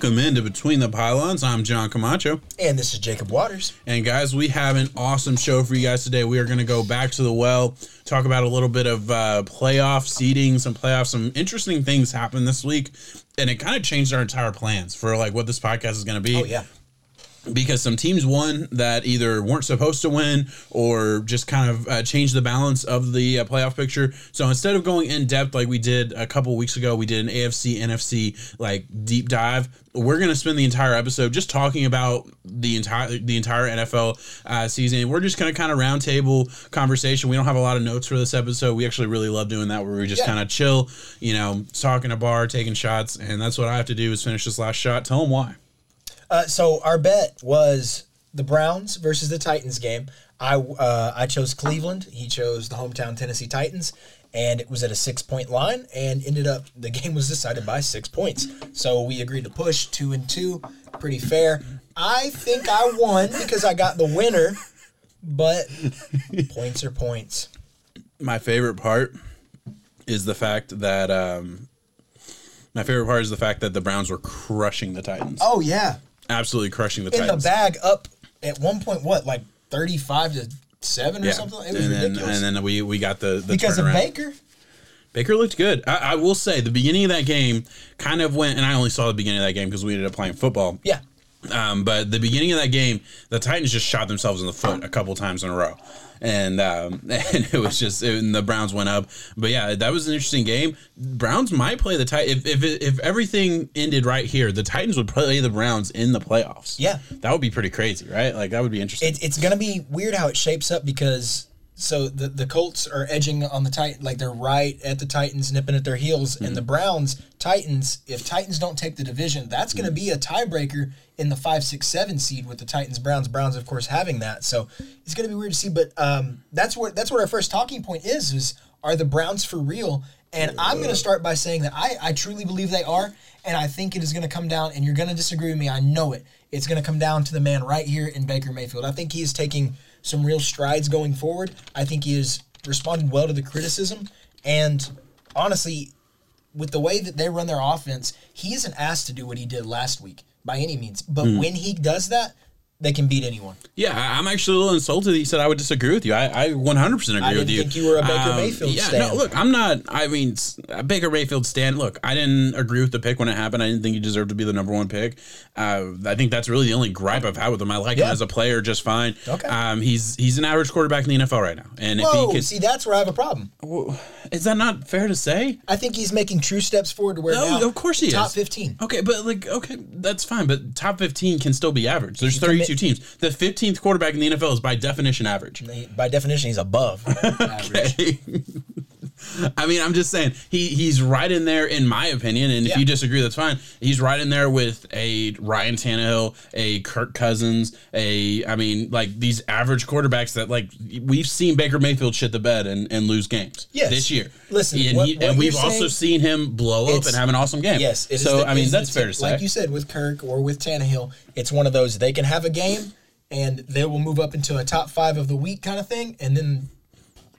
welcome into Between the Pylons. I'm John Camacho. And this is Jacob Waters. And guys, we have an awesome show for you guys today. We are going to go back to the well, talk about a little bit of uh, playoff seeding, some playoffs, some interesting things happened this week. And it kind of changed our entire plans for like what this podcast is going to be. Oh, yeah because some teams won that either weren't supposed to win or just kind of uh, changed the balance of the uh, playoff picture. So instead of going in depth like we did a couple weeks ago, we did an AFC NFC like deep dive. We're gonna spend the entire episode just talking about the entire the entire NFL uh, season. We're just gonna kind of roundtable conversation. We don't have a lot of notes for this episode. We actually really love doing that, where we just yeah. kind of chill, you know, talking a bar, taking shots, and that's what I have to do is finish this last shot. Tell them why. Uh, so our bet was the Browns versus the Titans game. I uh, I chose Cleveland. He chose the hometown Tennessee Titans, and it was at a six point line. And ended up the game was decided by six points. So we agreed to push two and two, pretty fair. I think I won because I got the winner, but points are points. My favorite part is the fact that um, my favorite part is the fact that the Browns were crushing the Titans. Oh yeah, absolutely crushing the in Titans. the bag up at one point. What like thirty five to seven or yeah. something? It was and then, ridiculous. And then we we got the, the because turnaround. of Baker. Baker looked good. I, I, will say the beginning of that game kind of went, and I only saw the beginning of that game because we ended up playing football. Yeah. Um, but the beginning of that game, the Titans just shot themselves in the foot a couple times in a row and um, and it was just and the Browns went up. But yeah, that was an interesting game. Browns might play the Titans if if if everything ended right here, the Titans would play the Browns in the playoffs. Yeah, that would be pretty crazy, right? Like that would be interesting. It, it's gonna be weird how it shapes up because so the the Colts are edging on the Titan, like they're right at the Titans, nipping at their heels, mm-hmm. and the Browns, Titans. If Titans don't take the division, that's going to be a tiebreaker in the five, six, seven seed with the Titans, Browns, Browns, of course, having that. So it's going to be weird to see, but um, that's what that's what our first talking point is: is are the Browns for real? And I'm going to start by saying that I, I truly believe they are, and I think it is going to come down. And you're going to disagree with me. I know it. It's going to come down to the man right here in Baker Mayfield. I think he is taking some real strides going forward. I think he has responded well to the criticism. And honestly, with the way that they run their offense, he isn't asked to do what he did last week by any means. But mm. when he does that, they can beat anyone. Yeah, I'm actually a little insulted that you said I would disagree with you. I, I 100% agree I with you. think you were a Baker um, Mayfield yeah, stand. no, look, I'm not. I mean, Baker Mayfield stand. Look, I didn't agree with the pick when it happened. I didn't think he deserved to be the number one pick. Uh, I think that's really the only gripe I've had with him. I like yeah. him as a player just fine. Okay. Um, he's he's an average quarterback in the NFL right now, and Whoa, if he could see, that's where I have a problem. Is that not fair to say? I think he's making true steps forward to where no, now, of course he top is. top 15. Okay, but like okay, that's fine, but top 15 can still be average. There's 32 teams. The 15th quarterback in the NFL is by definition average. By definition, he's above average. I mean, I'm just saying he he's right in there in my opinion, and if yeah. you disagree, that's fine. He's right in there with a Ryan Tannehill, a Kirk Cousins, a I mean, like these average quarterbacks that like we've seen Baker Mayfield shit the bed and, and lose games yes. this year. Listen, and, what, he, what and we've also seen him blow up and have an awesome game. Yes, so the, I mean that's fair to say. Like you said with Kirk or with Tannehill, it's one of those they can have a game and they will move up into a top five of the week kind of thing, and then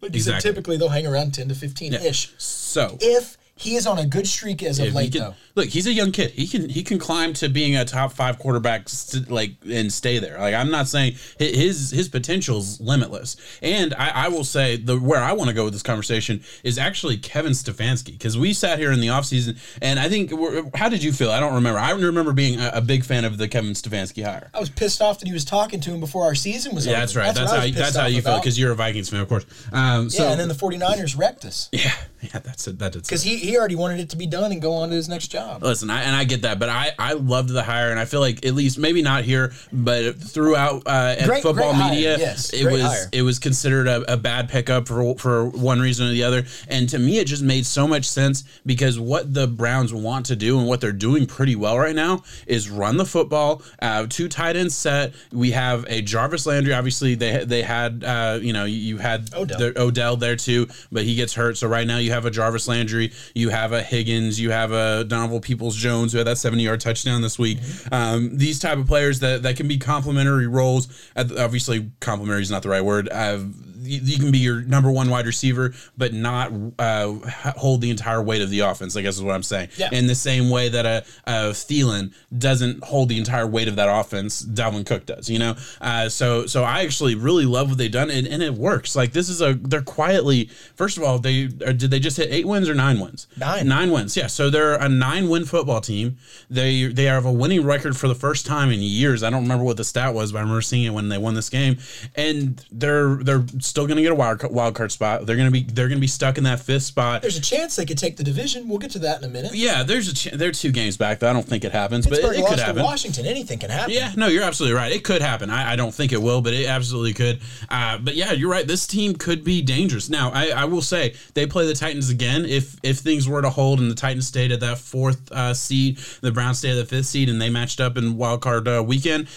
like exactly. Said, typically they'll hang around ten to fifteen ish. Yeah. So if he is on a good streak as of late, can, though. Look, he's a young kid. He can he can climb to being a top five quarterback, st- like and stay there. Like I'm not saying his his potential's limitless. And I, I will say the where I want to go with this conversation is actually Kevin Stefanski because we sat here in the offseason and I think how did you feel? I don't remember. I remember being a, a, big fan of the Kevin Stefanski hire. I was pissed off that he was talking to him before our season was yeah, over. that's right. That's, that's how that's how you about. feel because you're a Vikings fan, of course. Um, so, yeah, and then the 49ers wrecked us. Yeah, yeah, that's it. That did because he he already wanted it to be done and go on to his next job. Listen, I, and I get that, but I I loved the hire, and I feel like at least maybe not here, but throughout uh, at great, football great media, yes, it was hire. it was considered a, a, bad pickup for for one reason or the other, and to me it just made so much sense because what the Browns want to do and what they're doing pretty well right now is run the football. Uh, two tight ends set. We have a Jarvis Landry. Obviously, they they had uh, you know you had Odell. Odell there too, but he gets hurt. So right now you have a Jarvis Landry, you have a Higgins, you have a Donovan Peoples Jones who had that 70 yard touchdown this week. Mm-hmm. Um, these type of players that, that can be complementary roles. Obviously, complementary is not the right word. Uh, you, can be your number one wide receiver, but not uh, hold the entire weight of the offense. I guess is what I'm saying. Yeah. In the same way that a, a Thielen doesn't hold the entire weight of that offense, Dalvin Cook does. You know, uh, so so I actually really love what they've done, and, and it works. Like this is a they're quietly. First of all, they did they just hit eight wins or nine wins? Nine. Nine wins. Yeah. So they're a nine win football team. They they have a winning record for the first time in years. I don't remember what the stat was, but I remember seeing it when they won this game, and they're they're still going to get a wild wild card spot. They're going to be they're going to be stuck in that fifth spot. There's a chance they could take the division. We'll get to that in a minute. Yeah, there's a ch- they're two games back. Though. I don't think it happens, Pittsburgh but it, it could happen. Washington, anything can happen. Yeah, no, you're absolutely right. It could happen. I, I don't think it will, but it absolutely could. Uh, but yeah, you're right. This team could be dangerous. Now, I, I, will say they play the Titans again. If if things were to hold and the Titans stayed at that fourth uh, seed, the Browns stayed at the fifth seed, and they matched up in wild card uh, weekend.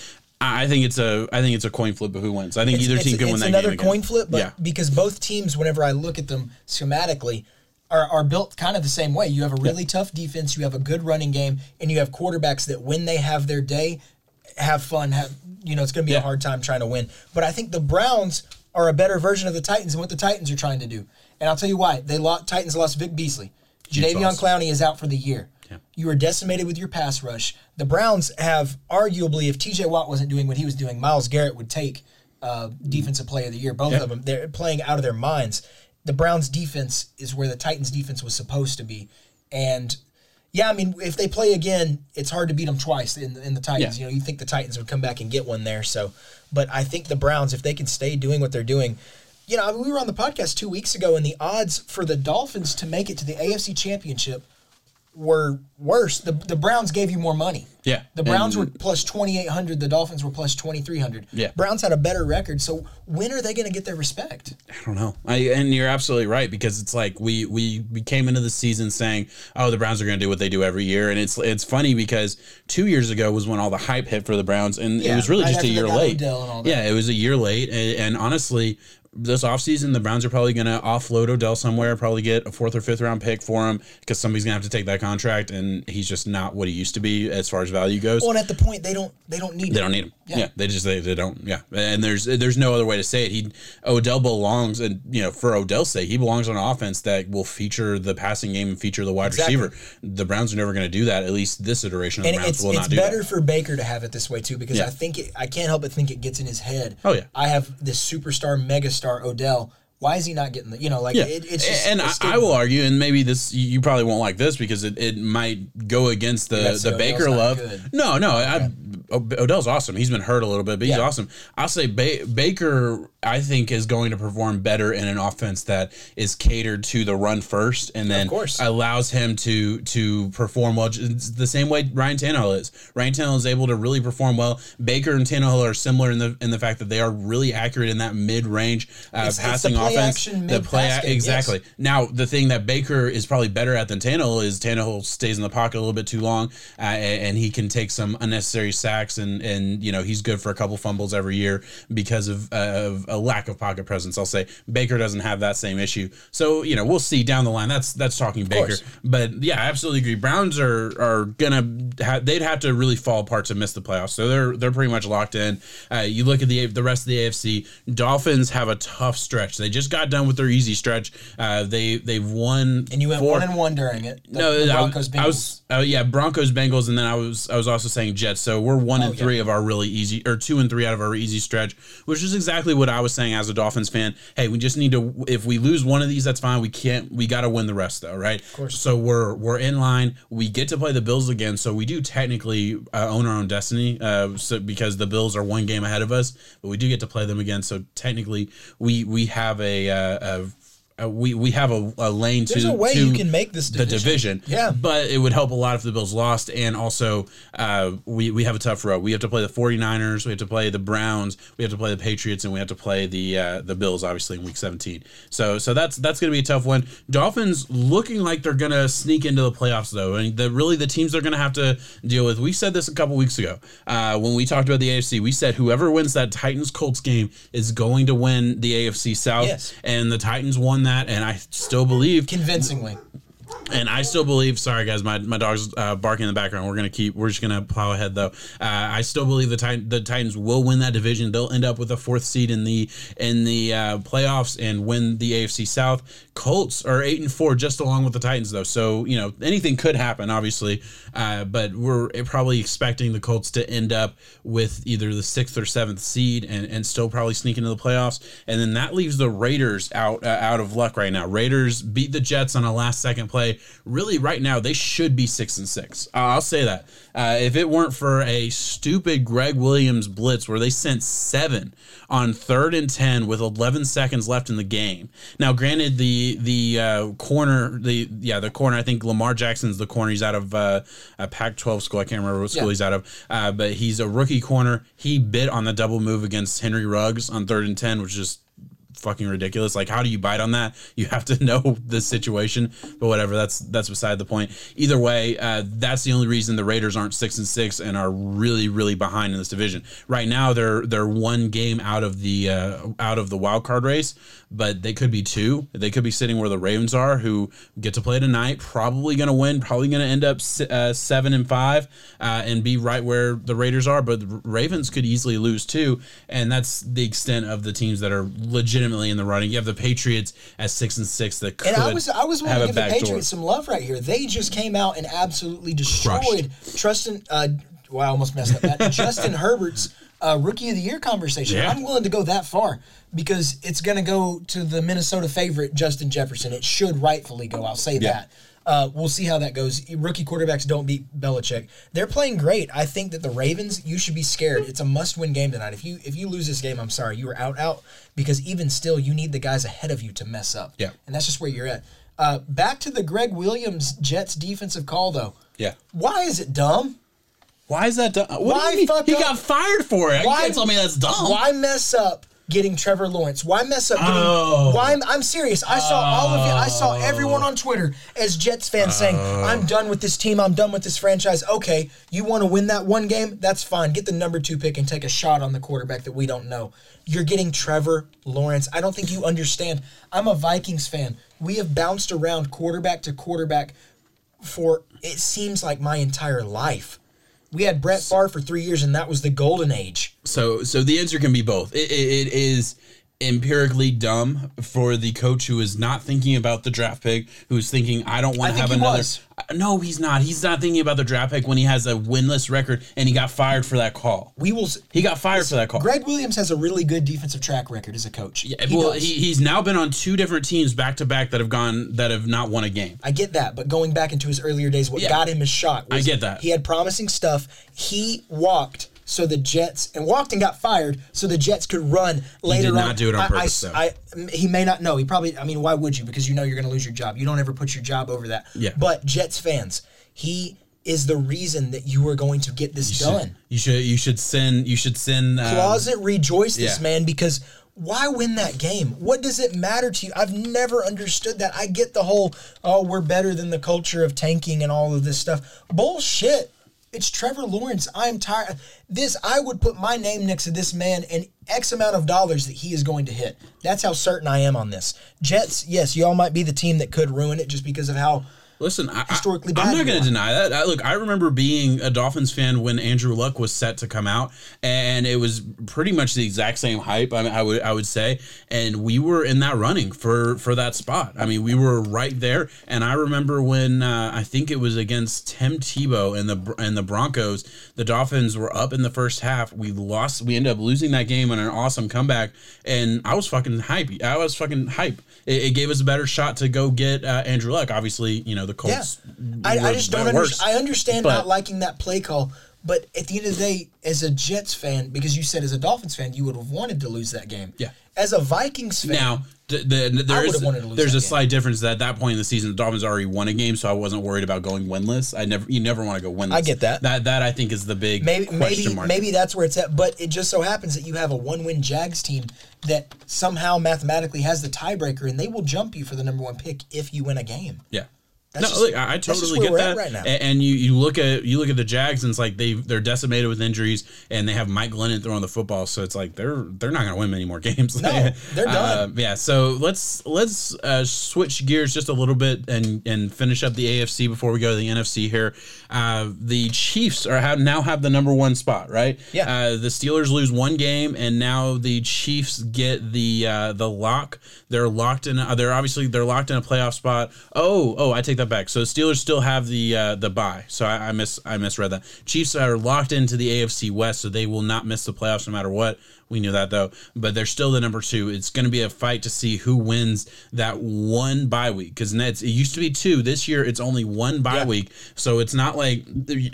I think it's a I think it's a coin flip of who wins. I think it's, either it's, team can win that another game. Another coin flip, but yeah. because both teams, whenever I look at them schematically, are, are built kind of the same way. You have a really tough defense, you have a good running game, and you have quarterbacks that when they have their day, have fun. Have you know it's going to be yeah. a hard time trying to win. But I think the Browns are a better version of the Titans and what the Titans are trying to do. And I'll tell you why. They lost Titans lost Vic Beasley. Jadeveon Clowney is out for the year. Yeah. You are decimated with your pass rush. The Browns have arguably, if T.J. Watt wasn't doing what he was doing, Myles Garrett would take uh, defensive player of the year. Both of them, they're playing out of their minds. The Browns' defense is where the Titans' defense was supposed to be, and yeah, I mean, if they play again, it's hard to beat them twice in, in the Titans. Yeah. You know, you think the Titans would come back and get one there. So, but I think the Browns, if they can stay doing what they're doing, you know, we were on the podcast two weeks ago, and the odds for the Dolphins to make it to the AFC Championship were worse. The the Browns gave you more money. Yeah. The Browns and, were plus 2800, the Dolphins were plus 2300. Yeah. Browns had a better record. So when are they going to get their respect? I don't know. I, and you're absolutely right because it's like we we we came into the season saying, "Oh, the Browns are going to do what they do every year." And it's it's funny because 2 years ago was when all the hype hit for the Browns and yeah, it was really right just a year late. Yeah, it was a year late and, and honestly, this offseason, the Browns are probably going to offload Odell somewhere, probably get a fourth or fifth round pick for him because somebody's going to have to take that contract, and he's just not what he used to be as far as value goes. Well, and at the point they don't they don't need they don't need him. Yeah. yeah, they just they, they don't. Yeah, and there's there's no other way to say it. He Odell belongs, and you know for Odell's sake, he belongs on an offense that will feature the passing game and feature the wide exactly. receiver. The Browns are never going to do that. At least this iteration of and the Browns will not do that. It's better for Baker to have it this way too because yeah. I think it, I can't help but think it gets in his head. Oh yeah, I have this superstar, megastar Odell why is he not getting the you know like yeah. it, it's just and I, I, will argue and maybe this you probably won't like this because it, it might go against the the Baker love. No, no, okay. I, Odell's awesome. He's been hurt a little bit, but he's yeah. awesome. I'll say ba- Baker I think is going to perform better in an offense that is catered to the run first and then allows him to to perform well it's the same way Ryan Tannehill is. Ryan Tannehill is able to really perform well. Baker and Tannehill are similar in the in the fact that they are really accurate in that mid range uh, passing it's offense. the play a- exactly. Yes. Now the thing that Baker is probably better at than Tannehill is Tannehill stays in the pocket a little bit too long uh, and he can take some unnecessary sacks and and you know he's good for a couple fumbles every year because of, uh, of a lack of pocket presence. I'll say Baker doesn't have that same issue. So you know we'll see down the line. That's that's talking Baker, but yeah, I absolutely agree. Browns are are gonna they'd have to really fall apart to miss the playoffs. So they're they're pretty much locked in. Uh, you look at the the rest of the AFC. Dolphins have a tough stretch. They just got done with their easy stretch. Uh, they they've won and you went four. one and one during it. The, no, the Broncos I, Bengals. I was uh, yeah Broncos Bengals, and then I was I was also saying Jets. So we're one oh, and three yeah. of our really easy or two and three out of our easy stretch, which is exactly what I was saying as a Dolphins fan. Hey, we just need to. If we lose one of these, that's fine. We can't. We got to win the rest, though, right? Of course. So we're we're in line. We get to play the Bills again. So we do technically uh, own our own destiny. Uh, so because the Bills are one game ahead of us, but we do get to play them again. So technically, we we have a, uh, a uh, we we have a, a lane There's to a way to you can make this division. the division. Yeah, but it would help a lot if the Bills lost, and also uh, we we have a tough road. We have to play the 49ers, we have to play the Browns, we have to play the Patriots, and we have to play the uh, the Bills, obviously in Week 17. So so that's that's going to be a tough one. Dolphins looking like they're going to sneak into the playoffs though, and the really the teams they're going to have to deal with. We said this a couple weeks ago uh, when we talked about the AFC. We said whoever wins that Titans Colts game is going to win the AFC South, yes. and the Titans won that that, and I still believe convincingly. And I still believe. Sorry, guys, my, my dog's uh, barking in the background. We're gonna keep. We're just gonna plow ahead though. Uh, I still believe the Titan, the Titans will win that division. They'll end up with a fourth seed in the in the uh, playoffs and win the AFC South. Colts are eight and four, just along with the Titans though. So you know anything could happen, obviously. Uh, but we're probably expecting the Colts to end up with either the sixth or seventh seed and, and still probably sneak into the playoffs. And then that leaves the Raiders out uh, out of luck right now. Raiders beat the Jets on a last second play. Really, right now they should be six and six. Uh, I'll say that. Uh, if it weren't for a stupid Gregg Williams blitz where they sent seven on third and ten with 11 seconds left in the game. Now, granted, the the uh, corner, the yeah, the corner. I think Lamar Jackson's the corner. He's out of uh, a Pac-12 school. I can't remember what school Yeah. he's out of, uh, but he's a rookie corner. He bit on the double move against Henry Ruggs on third and ten, which is fucking ridiculous. Like, how do you bite on that? You have to know the situation, but whatever. That's that's beside the point. Either way, uh, that's the only reason the Raiders aren't six and six and are really really behind in this division right now. They're they're one game out of the uh, out of the wild card race, but they could be two. They could be sitting where the Ravens are, who get to play tonight. Probably going to win. Probably going to end up uh, seven and five uh, and be right where the Raiders are. But the Ravens could easily lose too, and that's the extent of the teams that are legitimately in the running. You have the Patriots at six and six that could And I was I was willing to give the back door. Patriots some love right here. They just came out and absolutely destroyed Trustin. Uh, well, I almost messed up that. Justin Herbert's uh, rookie of the year conversation. Yeah. I'm willing to go that far because it's going to go to the Minnesota favorite Justin Jefferson. It should rightfully go. I'll say that. Uh, we'll see how that goes. Rookie quarterbacks don't beat Belichick. They're playing great. I think that the Ravens, you should be scared. It's a must-win game tonight. If you if you lose this game, I'm sorry, you are out out because even still, you need the guys ahead of you to mess up. Yeah. and that's just where you're at. Uh, back to the Gregg Williams Jets defensive call though. Yeah. Why is it dumb? Why is that dumb? What Why do you mean? He up- got fired for it. Why- you can't tell me that's dumb. Why mess up getting Trevor Lawrence? Why mess up getting? Oh. Why? I'm, I'm serious. I saw all of you. I saw oh. everyone on Twitter as Jets fans saying, Oh. "I'm done with this team. I'm done with this franchise." Okay, you want to win that one game? That's fine. Get the number two pick and take a shot on the quarterback that we don't know. You're getting Trevor Lawrence. I don't think you understand. I'm a Vikings fan. We have bounced around quarterback to quarterback for it seems like my entire life. We had Brett Favre for three years, and that was the golden age. So, so the answer can be both. It, it, it is empirically dumb for the coach who is not thinking about the draft pick, who's thinking, "I don't want to have he another." was. No, he's not. He's not thinking about the draft pick when he has a winless record and he got fired for that call. We will. He got fired for that call. Gregg Williams has a really good defensive track record as a coach. Yeah, He well, he, he's now been on two different teams back to back that have gone that have not won a game. I get that, but going back into his earlier days, what Yeah. got him his shot. Was I get that. he had promising stuff. He walked so the Jets and walked and got fired so the Jets could run later He did on. not do it on I- I purpose. I- m- he may not know. He probably. I mean, why would you? Because you know you're going to lose your job. You don't ever put your job over that. Yeah. But Jets fans, he is the reason that you are going to get this done. You should you should send you should send um, closet rejoice this yeah. man because why win that game? What does it matter to you? I've never understood that. I get the whole oh we're better than the culture of tanking and all of this stuff. Bullshit. It's Trevor Lawrence. I'm tired. This I would put my name next to this man and X amount of dollars that he is going to hit. That's how certain I am on this. Jets, yes, y'all might be the team that could ruin it just because of how Listen, I, Historically I, bad I'm not going to deny that. I, look, I remember being a Dolphins fan when Andrew Luck was set to come out, and it was pretty much the exact same hype. I, mean, I would I would say, and we were in that running for for that spot. I mean, we were right there. And I remember when uh, I think it was against Tim Tebow and the and the Broncos, the Dolphins were up in the first half. We lost. We ended up losing that game on an awesome comeback, and I was fucking hype. I was fucking hype. It, it gave us a better shot to go get uh, Andrew Luck. Obviously, you know the Yeah, Colts. I, I just don't understand. I understand But- not liking that play call, but at the end of the day, as a Jets fan, because you said as a Dolphins fan, you would have wanted to lose that game. Yeah. As a Vikings fan, Now, the, the, there is wanted to lose there's a game. slight difference that at that point in the season, the Dolphins already won a game, so I wasn't worried about going winless. I never, you never want to go winless. I get that. That that I think is the big maybe question maybe mark. maybe that's where it's at. But it just so happens that you have a one-win Jags team that somehow mathematically has the tiebreaker, and they will jump you for the number one pick if you win a game. yeah. That's no, just- look, I, I totally get that. right now. A- And, you, you look at you look at the Jags and it's like they they're decimated with injuries and they have Mike Glennon throwing the football, so it's like they're they're not going to win many more games. No, they're Uh, done. yeah, so let's let's uh, switch gears just a little bit and and finish up the AFC before we go to the NFC here. Uh, the Chiefs are have now have the number one spot, right? Yeah. Uh, the Steelers lose one game, and now the Chiefs get the uh, the lock. They're locked in. Uh, they're obviously they're locked in a playoff spot. Oh, oh, I take that back. So Steelers still have the uh, the bye. So I, I miss I misread that. Chiefs are locked into the AFC West, so they will not miss the playoffs no matter what. We knew that though, but they're still the number two. It's going to be a fight to see who wins that one bye week because it used to be two. This year it's only one bye Yeah. week, so it's not like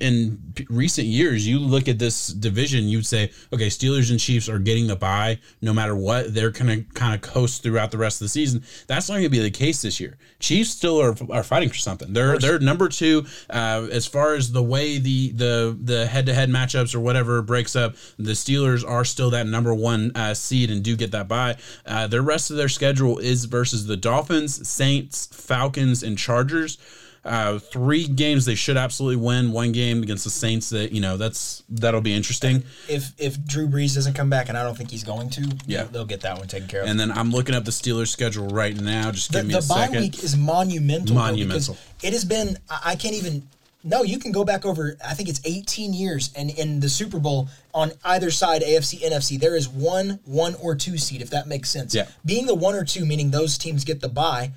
in recent years you look at this division, you'd say, okay, Steelers and Chiefs are getting the bye no matter what. They're going to kind of coast throughout the rest of the season. That's not going to be the case this year. Chiefs still are, are fighting for something. They're they're number two uh, as far as the way the the the head to head matchups or whatever breaks up. The Steelers are still that number one uh, seed and do get that bye. Uh, the rest of their schedule is versus the Dolphins, Saints, Falcons, and Chargers. Uh, three games they should absolutely win. One game against the Saints that you know that's that'll be interesting. If if Drew Brees doesn't come back, and I don't think he's going to, Yeah. they'll get that one taken care of. And then I'm looking up the Steelers schedule right now. Just the give me the a bye second. week is monumental, Monumental. because it has been. I can't even. No, you can go back over. I think it's 18 years, and in the Super Bowl on either side, AFC, NFC, there is one, one or two seed, if that makes sense. Yeah. Being the one or two, meaning those teams get the bye.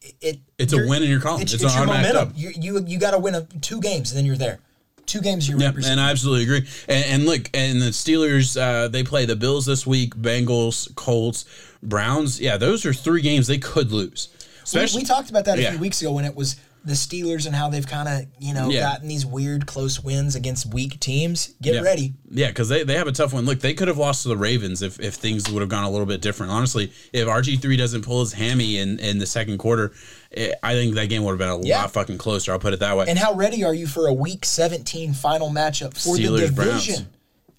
It, it It's a win in your column. It's, It's it's your momentum. You you, you got to win a, two games, and then you're there. Two games, you Yeah, and I absolutely agree. And, and look, and the Steelers, uh, they play the Bills this week, Bengals, Colts, Browns. Yeah, those are three games they could lose. We, Especially, we talked about that a Yeah. few weeks ago when it was the Steelers and how they've kind of you know Yeah. gotten these weird close wins against weak teams. Get Yeah. ready. Yeah, because they, they have a tough one. Look, they could have lost to the Ravens if, if things would have gone a little bit different. Honestly, if RG3 doesn't pull his hammy in, in the second quarter, eh, I think that game would have been a Yeah. lot fucking closer. I'll put it that way. And how ready are you for a Week 17 final matchup for Steelers, the Browns.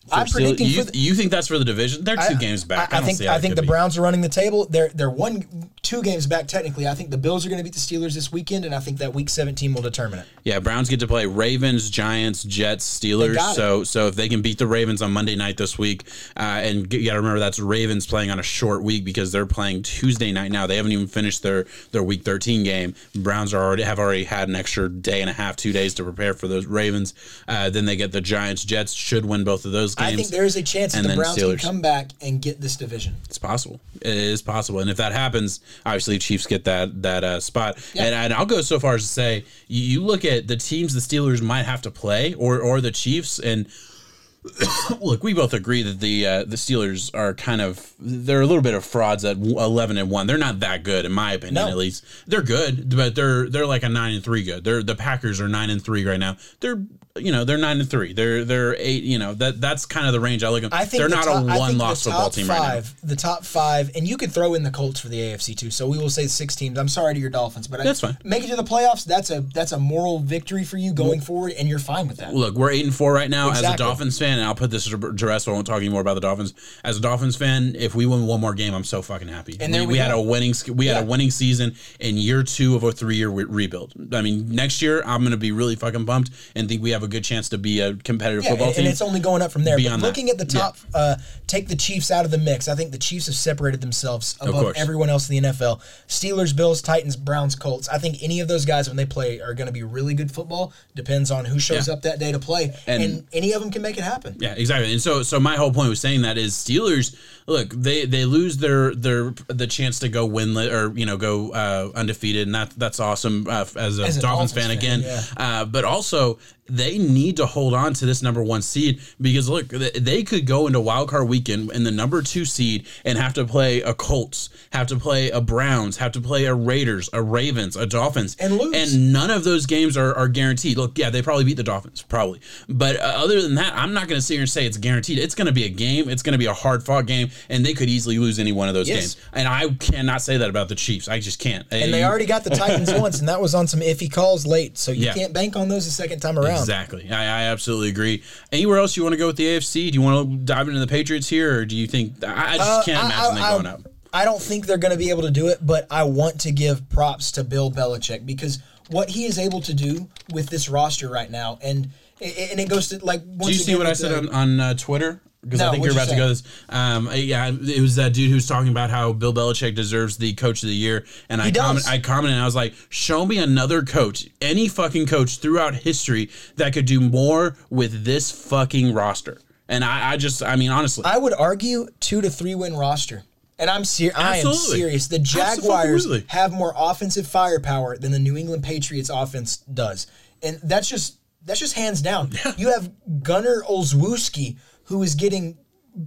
Division? I'm predicting you, for the, you think that's for the division? They're two games back. I, I, think I think the be. Browns are running the table. They're they're one two games back technically. I think the Bills are going to beat the Steelers this weekend, and I think that Week 17 will determine it. Yeah, Browns get to play Ravens, Giants, Jets, Steelers. got it. So so if they can beat the Ravens on Monday night this week, uh, and you got to remember that's Ravens playing on a short week because they're playing Tuesday night now. They haven't even finished their their Week 13 game. Browns are already have already had an extra day and a half, two days to prepare for those Ravens. Uh, then they get the Giants. Jets should win both of those games. I think there is a chance that the Browns Steelers. can come back and get this division. It's possible. It is possible, and if that happens, obviously Chiefs get that that uh, spot. And, and I'll go so far as to say, you, you look at the teams the Steelers might have to play, or or the Chiefs, and look, we both agree that the uh, the Steelers are kind of they're a little bit of frauds at eleven and one. They're not that good, in my opinion, No. at least. They're good, but they're they're like a nine and three good. They're the Packers are nine and three right now. They're you know they're nine and three. They're they're eight. You know that that's kind of the range I look at. I think they're the not top, a one loss football team five, right now. The top five, and you could throw in the Colts for the AFC too. So we will say six teams. I'm sorry to your Dolphins, but That's I, fine. Make it to the playoffs. That's a that's a moral victory for you going forward, and you're fine with that. Look, we're eight and four right now. As a Dolphins fan, and I'll put this to rest. So I won't talk anymore about the Dolphins. As a Dolphins fan, if we win one more game, I'm so fucking happy. And we, we we had a winning. We had a winning season in year two of a three year re- rebuild. I mean, next year I'm going to be really fucking pumped and think we have a good chance to be a competitive Yeah, football and, team. and it's only going up from there. But Beyond that. looking at the top, uh, take the Chiefs out of the mix. I think the Chiefs have separated themselves above everyone else in the NFL. Steelers, Bills, Titans, Browns, Colts. I think any of those guys when they play are going to be really good football. Depends on who shows Yeah. up that day to play, and, And- any of them can make it happen. Yeah, exactly. And so so my whole point was saying that is Steelers look, they they lose their their the chance to go winless or you know go uh, undefeated and that that's awesome uh, as a As Dolphins, Dolphins fan, fan, again. yeah. Uh, but also they need to hold on to this number one seed because look, they could go into wild card weekend in the number two seed and have to play a Colts, have to play a Browns, have to play a Raiders, a Ravens, a Dolphins, And lose. And none of those games are, are guaranteed. Look, yeah, they probably beat the Dolphins, probably. But uh, other than that, I'm not going to sit here and say it's guaranteed. It's going to be a game. It's going to be a hard fought game, and they could easily lose any one of those Yes. games. And I cannot say that about the Chiefs. I just can't. And they already got the Titans once, and that was on some iffy calls late. So you Yeah. can't bank on those a second time around. Exactly. I, I absolutely agree. Anywhere else you want to go with the AFC? Do you want to dive into the Patriots here, or do you think I I just Uh, can't I- imagine I- them going up? I don't think they're going to be able to do it, but I want to give props to Bill Belichick because what he is able to do with this roster right now, and and it goes to like. Once Do you see what I said the- on, on uh, Twitter? Because I think you're about you to go this. Um, yeah, it was that dude who was talking about how Bill Belichick deserves the coach of the year, and I He comment, I commented, I was like, "Show me another coach, any fucking coach throughout history that could do more with this fucking roster." And I, I just, I mean, honestly, I would argue two to three win roster. And I'm ser- I am serious. The Jaguars Absolutely. have more offensive firepower than the New England Patriots offense does. And that's just that's just hands down. You have Gunner Olszewski who is getting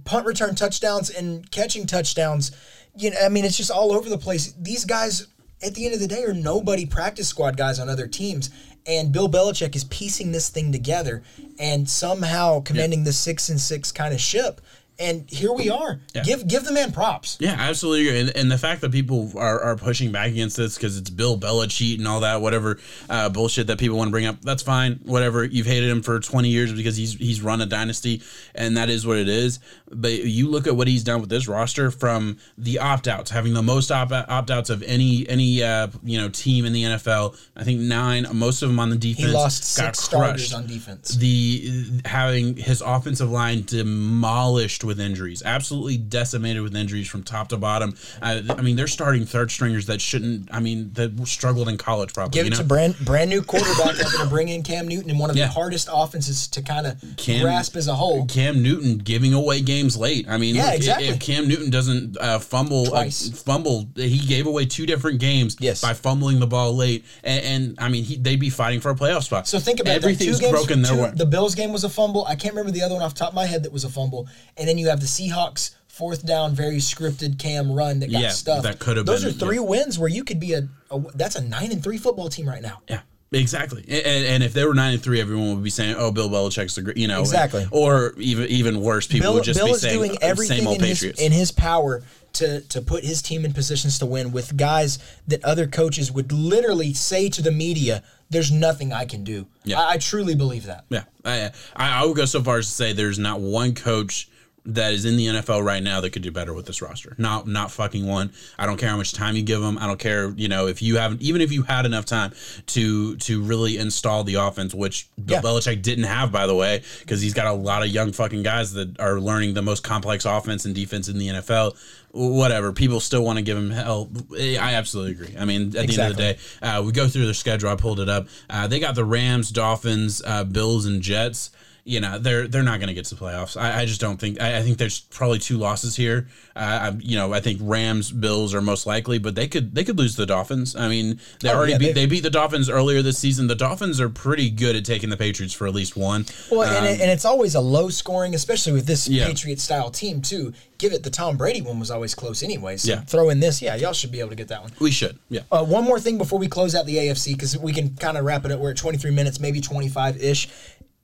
punt return touchdowns and catching touchdowns. You know, I mean, it's just all over the place. These guys, at the end of the day, are nobody practice squad guys on other teams. And Bill Belichick is piecing this thing together and somehow commanding the six and six kind of ship. And here we are. Give give the man props. Yeah, absolutely. And, and the fact that people are, are pushing back against this because it's Bill Belichick and all that, whatever uh, bullshit that people want to bring up, that's fine. Whatever. You've hated him for 20 years because he's he's run a dynasty, and that is what it is. But you look at what he's done with this roster from the opt outs, having the most opt outs of any any uh, you know team in the NFL. I think nine, most of them on the defense. He lost six starters on defense. the having his offensive line demolished with injuries, absolutely decimated with injuries from top to bottom. Uh, I mean, they're starting third stringers that shouldn't. I mean, that struggled in college probably. Give you know? to brand brand new quarterback having to bring in Cam Newton in one of Yeah. the hardest offenses to kind of grasp as a whole. Cam Newton giving away games late. I mean, Yeah, look, exactly. if Cam Newton doesn't uh, fumble, uh, fumble, he gave away two different games Yes. by fumbling the ball late, and, and I mean, he, they'd be fighting for a playoff spot. So think about everything's that. Two games, broken their way. The Bills game was a fumble. I can't remember the other one off the top of my head that was a fumble. And then you have the Seahawks fourth down, very scripted Cam run that got Yeah, stuffed. that could have Those been- are three yeah. wins where you could be a, a that's a nine and three football team right now. Yeah, exactly. And, and if they were nine and three, everyone would be saying, "Oh, Bill Belichick's the great," you know, Exactly. Or even even worse, people Bill, would just Bill be is saying, doing "Oh, everything "Same old in his, Patriots." in his power to to put his team in positions to win with guys that other coaches would literally say to the media, "There's nothing I can do." Yeah. I, I truly believe that. yeah, I I would go so far as to say there's not one coach that is in the NFL right now that could do better with this roster. Not not fucking one. I don't care how much time you give them. I don't care, you know, if you haven't even if you had enough time to to really install the offense, which Bill Yeah. Belichick didn't have, by the way, because he's got a lot of young fucking guys that are learning the most complex offense and defense in the NFL. Whatever, people still want to give him hell. I absolutely agree. I mean, at the end of the day, uh, we go through their schedule. I pulled it up. Uh, they got the Rams, Dolphins, uh, Bills, and Jets. You know, they're they're not going to get to the playoffs. I, I just don't think. I, I think there's probably two losses here. Uh, I, you know, I think Rams, Bills are most likely, but they could they could lose the Dolphins. I mean, they Oh, already yeah, beat they- beat the Dolphins earlier this season. The Dolphins are pretty good at taking the Patriots for at least one. Well, and, Um, it, and it's always a low scoring, especially with this Yeah. Patriot style team too. Give it the Tom Brady one was always close anyway. So Yeah. throw in this, yeah, y'all should be able to get that one. we should, yeah. Uh, one more thing before we close out the AFC because we can kind of wrap it up. We're at 23 minutes, maybe 25 ish.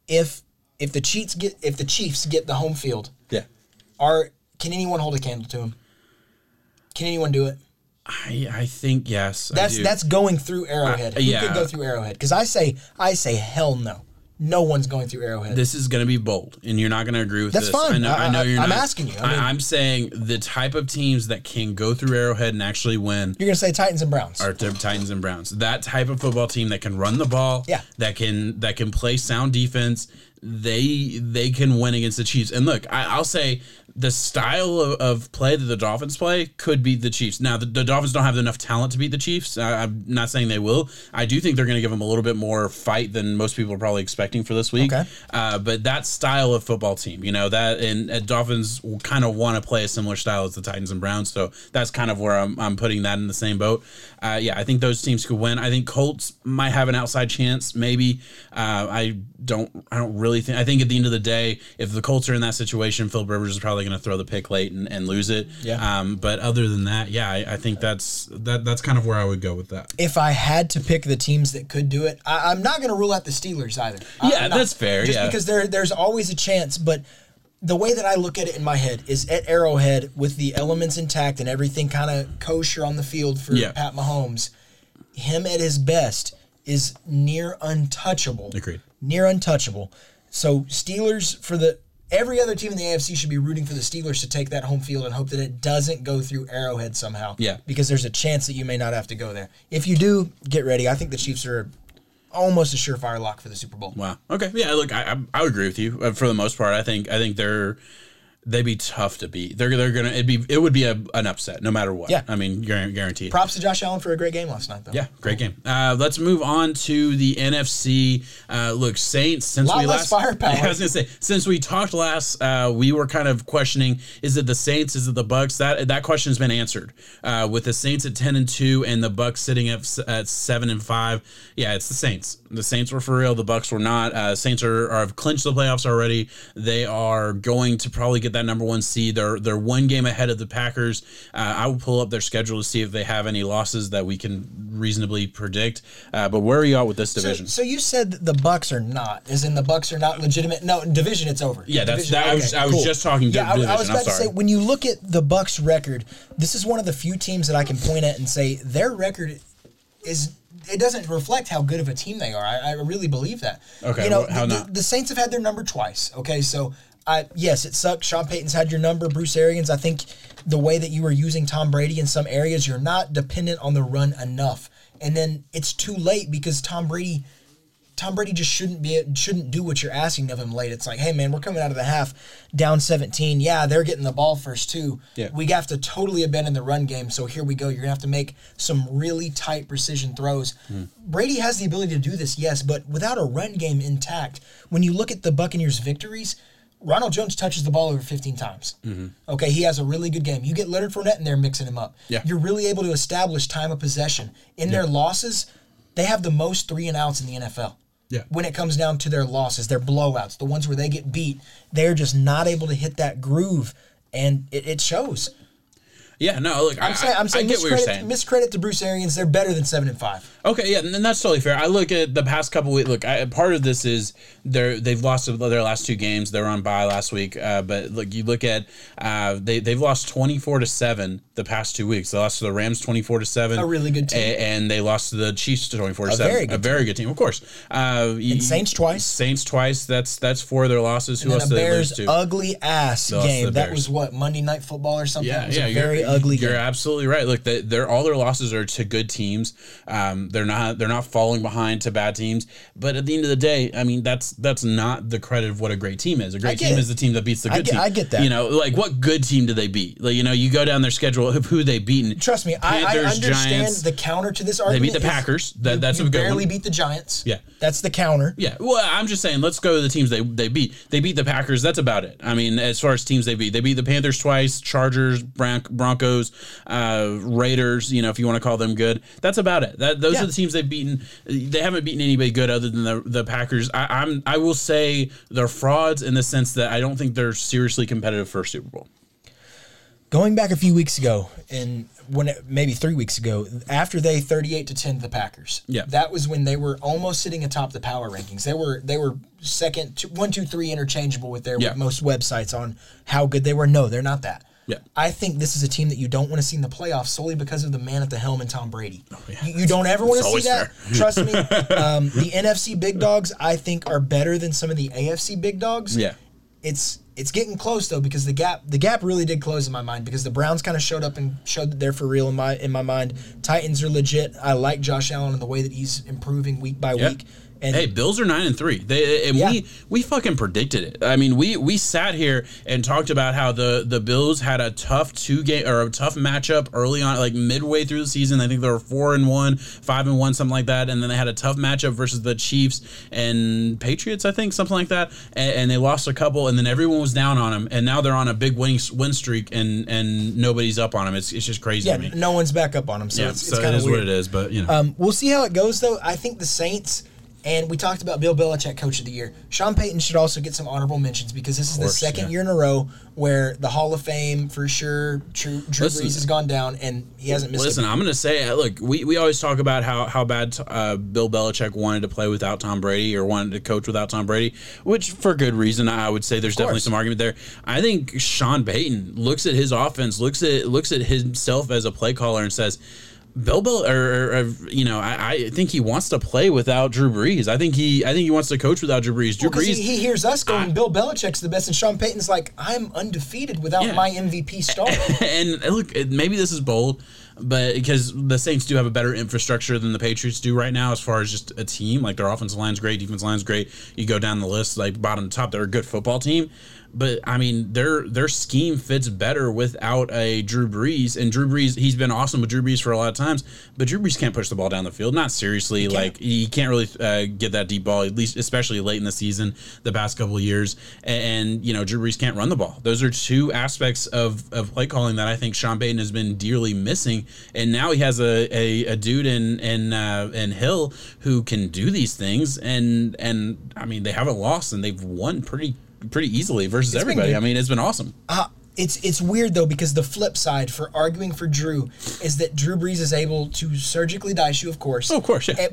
If if the Chiefs get if the Chiefs get the home field, Yeah. are can anyone hold a candle to him? Can anyone do it? I, I think yes. I That's do. that's going through Arrowhead. Uh, Who could go through Arrowhead? Because I say I say hell no. No one's going through Arrowhead. this is going to be bold, and you're not going to agree with That's this. fine. I know, I, I- know you're I'm not. asking you. I mean- I, am saying the type of teams that can go through Arrowhead and actually win You're gonna say Titans and Browns. are the Titans and Browns. That type of football team that can run the ball, Yeah. that can that can play sound defense. They they can win against the Chiefs. And look, I, I'll say the style of, of play that the Dolphins play could beat the Chiefs. Now the, the Dolphins don't have enough talent to beat the Chiefs. I, I'm not saying they will. I do think they're going to give them a little bit more fight than most people are probably expecting for this week. Okay. Uh, but that style of football team, you know, that and, and Dolphins kind of want to play a similar style as the Titans and Browns. So that's kind of where I'm, I'm putting that in the same boat. Uh, yeah, I think those teams could win. I think Colts might have an outside chance, maybe. Uh, I don't. I don't really think. I think at the end of the day, if the Colts are in that situation, Phil Rivers is probably going to throw the pick late and, and lose it. Yeah. Um, but other than that, yeah, I, I think that's that. That's kind of where I would go with that. if I had to pick the teams that could do it, I, I'm not going to rule out the Steelers either. I- Yeah, not. that's fair, Just yeah. because there there's always a chance, but the way that I look at it in my head is at Arrowhead with the elements intact and everything kind of kosher on the field for Yeah. Pat Mahomes. Him at his best is near untouchable. Agreed. Near untouchable. So Steelers for the Every other team in the AFC should be rooting for the Steelers to take that home field and hope that it doesn't go through Arrowhead somehow. Yeah. Because there's a chance that you may not have to go there. If you do, get ready. I think the Chiefs are almost a surefire lock for the Super Bowl. Wow. Okay. Yeah. Look, I I, I agree with you uh, for the most part. I think I think they're they'd be tough to beat. They're they're gonna it'd be it would be a, an upset no matter what. Yeah. I mean, guaranteed. Props to Josh Allen for a great game last night, though. Yeah, great game. Uh, let's move on to the NFC. Uh, look, Saints. Since Lot we less last, firepower. I was gonna say since we talked last, uh, we were kind of questioning: is it the Saints? Is it the Bucks? That that question has been answered uh, with the Saints at ten and two and the Bucks sitting at, at seven and five. Yeah, it's the Saints. The Saints were for real. The Bucks were not. Uh, Saints are, are have clinched the playoffs already. They are going to probably get that number one seed. They're they're one game ahead of the Packers. Uh, I will pull up their schedule to see if they have any losses that we can reasonably predict. Uh, but where are you at with this division? so you said the Bucks are not, as in the Bucks are not legitimate. No, division, it's over. Yeah, that's- Division, that- I was- I was just talking Yeah, I, division, I was about to say when you look at the Bucks' record, this is one of the few teams that I can point at and say their record is. It doesn't reflect how good of a team they are. I, I really believe that. Okay, you know, how the, the Saints have had their number twice. Okay, so I yes, it sucks. Sean Payton's had your number. Bruce Arians, I think the way that you were using Tom Brady in some areas, you're not dependent on the run enough. And then it's too late because Tom Brady Tom Brady just shouldn't be shouldn't do what you're asking of him late. It's like, hey man, we're coming out of the half down 17. Yeah, they're getting the ball first too. Yeah. We have to totally abandon the run game. So here we go. You're gonna have to make some really tight precision throws. Hmm. Brady has the ability to do this, yes, but without a run game intact, when you look at the Buccaneers' victories. Ronald Jones touches the ball over 15 times. Mm-hmm. Okay, he has a really good game. You get Leonard Fournette in there mixing him up. Yeah. You're really able to establish time of possession. In their losses, they have the most three and outs in the NFL Yeah. when it comes down to their losses, their blowouts, the ones where they get beat, they're just not able to hit that groove, and it, it shows. Yeah, no, look, I, I'm saying, I'm saying, I get what you're miscredit, saying. miscredit to Bruce Arians. They're better than seven and five. Okay, yeah, and that's totally fair. I look at the past couple weeks. Look, I, part of this is they're they've lost their last two games. They're on bye last week, uh, but look, you look at uh, they they've lost twenty four to seven the past two weeks. They lost to the Rams twenty four to seven, A really good team. a- and they lost to the Chiefs to twenty four to seven. very a very good team, of course. Uh, and Saints twice. Saints twice. That's that's four of their losses. Who else did they lose to? ugly ass game. That was what Monday Night Football or something. Yeah, it was yeah, a very ugly You're game. absolutely right. Look, they, they're all their losses are to good teams. Um, they're not they're not falling behind to bad teams. But at the end of the day, I mean, that's that's not the credit of what a great team is. A great team it. is the team that beats the I good get- team. I get that. You know, like what good team do they beat? Like you know, you go down their schedule, who, who they beaten. Trust me, I, I understand Giants. the counter to this argument. They beat the Packers. That, you- that's you a good barely one. beat the Giants. Yeah. that's the counter. Yeah, well, I'm just saying, let's go to the teams they they beat. They beat the Packers. That's about it. I mean, as far as teams they beat, they beat the Panthers twice, Chargers, Bron- Broncos, uh, Raiders. You know, if you want to call them good, that's about it. That those Yeah. are the teams they've beaten. They haven't beaten anybody good other than the the Packers. I, I'm I will say they're frauds in the sense that I don't think they're seriously competitive for a Super Bowl. Going back a few weeks ago, and when it, maybe three weeks ago, after they thirty-eight to ten the Packers, Yeah. that was when they were almost sitting atop the power rankings. They were they were second, two, one, two, three, interchangeable with their Yeah. with most websites on how good they were. No, they're not that. Yeah. I think this is a team that you don't want to see in the playoffs solely because of the man at the helm and Tom Brady. you, you don't ever want to see that. Trust me. Um, the NFC big dogs, I think, are better than some of the AFC big dogs Yeah. it's it's getting close though because the gap the gap really did close in my mind because the Browns kind of showed up and showed that they're for real in my in my mind. Titans are legit. I like Josh Allen and the way that he's improving week by Yeah. week. And hey, Bills are nine and three. They and Yeah. we we fucking predicted it. I mean, we we sat here and talked about how the the Bills had a tough two game or a tough matchup early on, like midway through the season. I think they were four and one, five and one, something like that, and then they had a tough matchup versus the Chiefs and Patriots. I think something like that, and, and they lost a couple, and then everyone was down on them, and now they're on a big winning win streak, and and nobody's up on them. It's it's just crazy yeah, to me. no one's back up on them. so yeah, it's, so it's kind of is weird. what it is, but you know. Um, we'll see how it goes though. I think the Saints. And we talked about Bill Belichick, Coach of the Year. Sean Payton should also get some honorable mentions because this is the second yeah. year in a row where the Hall of Fame, for sure, Drew, Drew Listen- Brees has gone down and he hasn't missed Listen, I'm going to say, look, we, we always talk about how how bad uh, Bill Belichick wanted to play without Tom Brady or wanted to coach without Tom Brady, which for good reason. I would say there's definitely some argument there. I think Sean Payton looks at his offense, looks at looks at himself as a play caller, and says. Bill Bill, or, or, you know, I, I think he wants to play without Drew Brees. I think he, I think he wants to coach without Drew Brees. Drew Well, Brees, he, he hears us going, Bill Belichick's the best, and Sean Payton's like, I'm undefeated without Yeah. my MVP star. and look, maybe this is bold, but because the Saints do have a better infrastructure than the Patriots do right now, as far as just a team, like their offensive line's great, defense line's great. You go down the list, like bottom to top, they're a good football team. But I mean, their their scheme fits better without a Drew Brees. And Drew Brees, he's been awesome with Drew Brees for a lot of times, but Drew Brees can't push the ball down the field. Not seriously, like he can't really uh, get that deep ball, at least especially late in the season, the past couple of years. And, and you know, Drew Brees can't run the ball. Those are two aspects of, of play calling that I think Sean Payton has been dearly missing. And now he has a, a, a dude in in uh, in Hill who can do these things. And and I mean, they haven't lost and they've won pretty pretty easily versus been everybody. I mean, it's been awesome. Uh, it's it's weird though because the flip side for arguing for Drew is that Drew Brees is able to surgically dice you, of course. Oh, of course, yeah. Eh,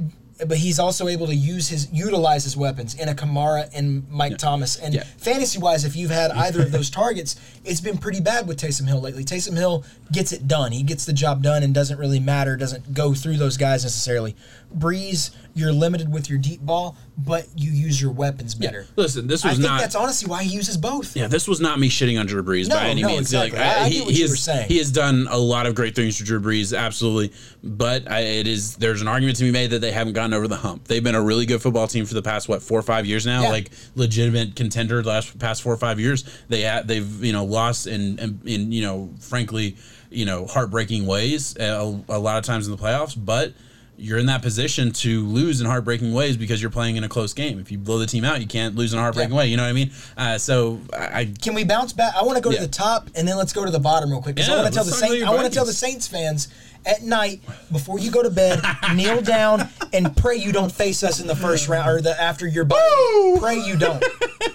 but he's also able to use his utilize his weapons in a Kamara and Mike Thomas. And Yeah. fantasy wise, if you've had either of those targets, it's been pretty bad with Taysom Hill lately. Taysom Hill gets it done. He gets the job done and doesn't really matter, doesn't go through those guys necessarily. Brees, you're limited with your deep ball, but you use your weapons better. Listen, this I was think not. that's honestly why he uses both. Yeah, this was not me shitting on Drew Brees No, by any no, means. exactly. Like, I- I he, what he you has, were saying. he has done a lot of great things for Drew Brees, absolutely. But I, it is there's an argument to be made that they haven't gotten over the hump. They've been a really good football team for the past what four or five years now, Yeah. like legitimate contender the last past four or five years. They ha- they've you know lost in in, you know frankly you know heartbreaking ways uh, a, a lot of times in the playoffs, but. You're in that position to lose in heartbreaking ways because you're playing in a close game. If you blow the team out, you can't lose in a heartbreaking Yeah. way. You know what I mean? Uh, so I, Can we bounce back? I want to go Yeah. to the top and then let's go to the bottom real quick because Yeah, I want to tell the let's talk about Saints. I want to tell the Saints fans at night before you go to bed, kneel down and pray you don't face us in the first round or the after your bye. Pray you don't.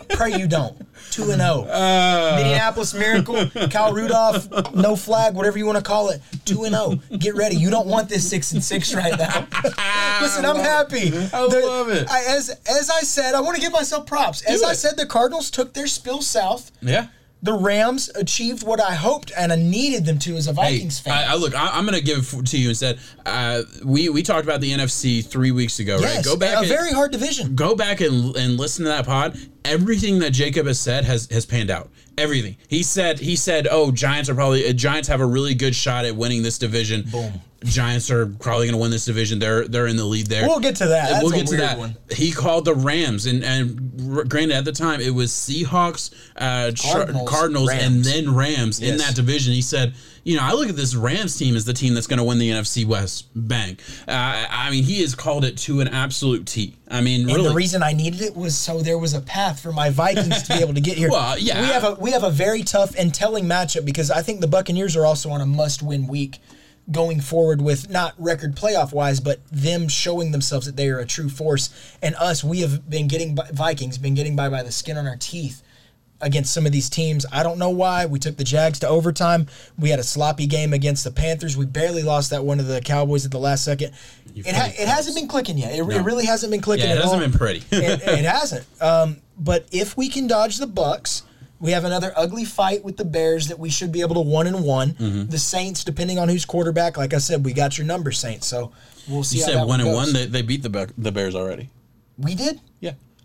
Pray you don't. Two and zero. Uh. Minneapolis Miracle, Kyle Rudolph, no flag, whatever you want to call it. Two and zero. Get ready. You don't want this six and six right now. Listen, I'm happy. I love it. I, as as I said, I want to give myself props. As I said, the Cardinals took their spill south. yeah. The Rams achieved what I hoped and I needed them to as a Hey, Vikings fan. I, I look. I, I'm going to give it to you instead. Uh, we we talked about the NFC three weeks ago, right? Go back. a and, very hard division. go back and and listen to that pod. Everything that Jacob has said has has panned out. Everything he said. He said, "Oh, Giants are probably uh, Giants have a really good shot at winning this division." Boom. Giants are probably going to win this division. They're they're in the lead there. We'll get to that. That's we'll get to that. one. He called the Rams, and and granted at the time it was Seahawks, uh, Cardinals, Cardinals, and then Rams in that division. He said, you know, I look at this Rams team as the team that's going to win the NFC West. Bang. Uh, I mean, he has called it to an absolute T. I mean, And really. the reason I needed it was so there was a path for my Vikings to be able to get here. Well, yeah. we have a we have a very tough and telling matchup because I think the Buccaneers are also on a must-win week going forward with not record playoff wise, but them showing themselves that they are a true force. And us, we have been getting by, Vikings been getting by by the skin on our teeth against some of these teams. I don't know why. We took the Jags to overtime. We had a sloppy game against the Panthers. We barely lost that one to the Cowboys at the last second. It, ha- it hasn't been clicking yet. It, it really hasn't been clicking yeah, it hasn't all. been pretty. it, it hasn't. Um, but if we can dodge the Bucks, we have another ugly fight with the Bears that we should be able to one and one. Mm-hmm. The Saints, depending on who's quarterback, like I said, we got your number, Saints. So we'll see. you said that one and one. They, they beat the the Bears already. we did.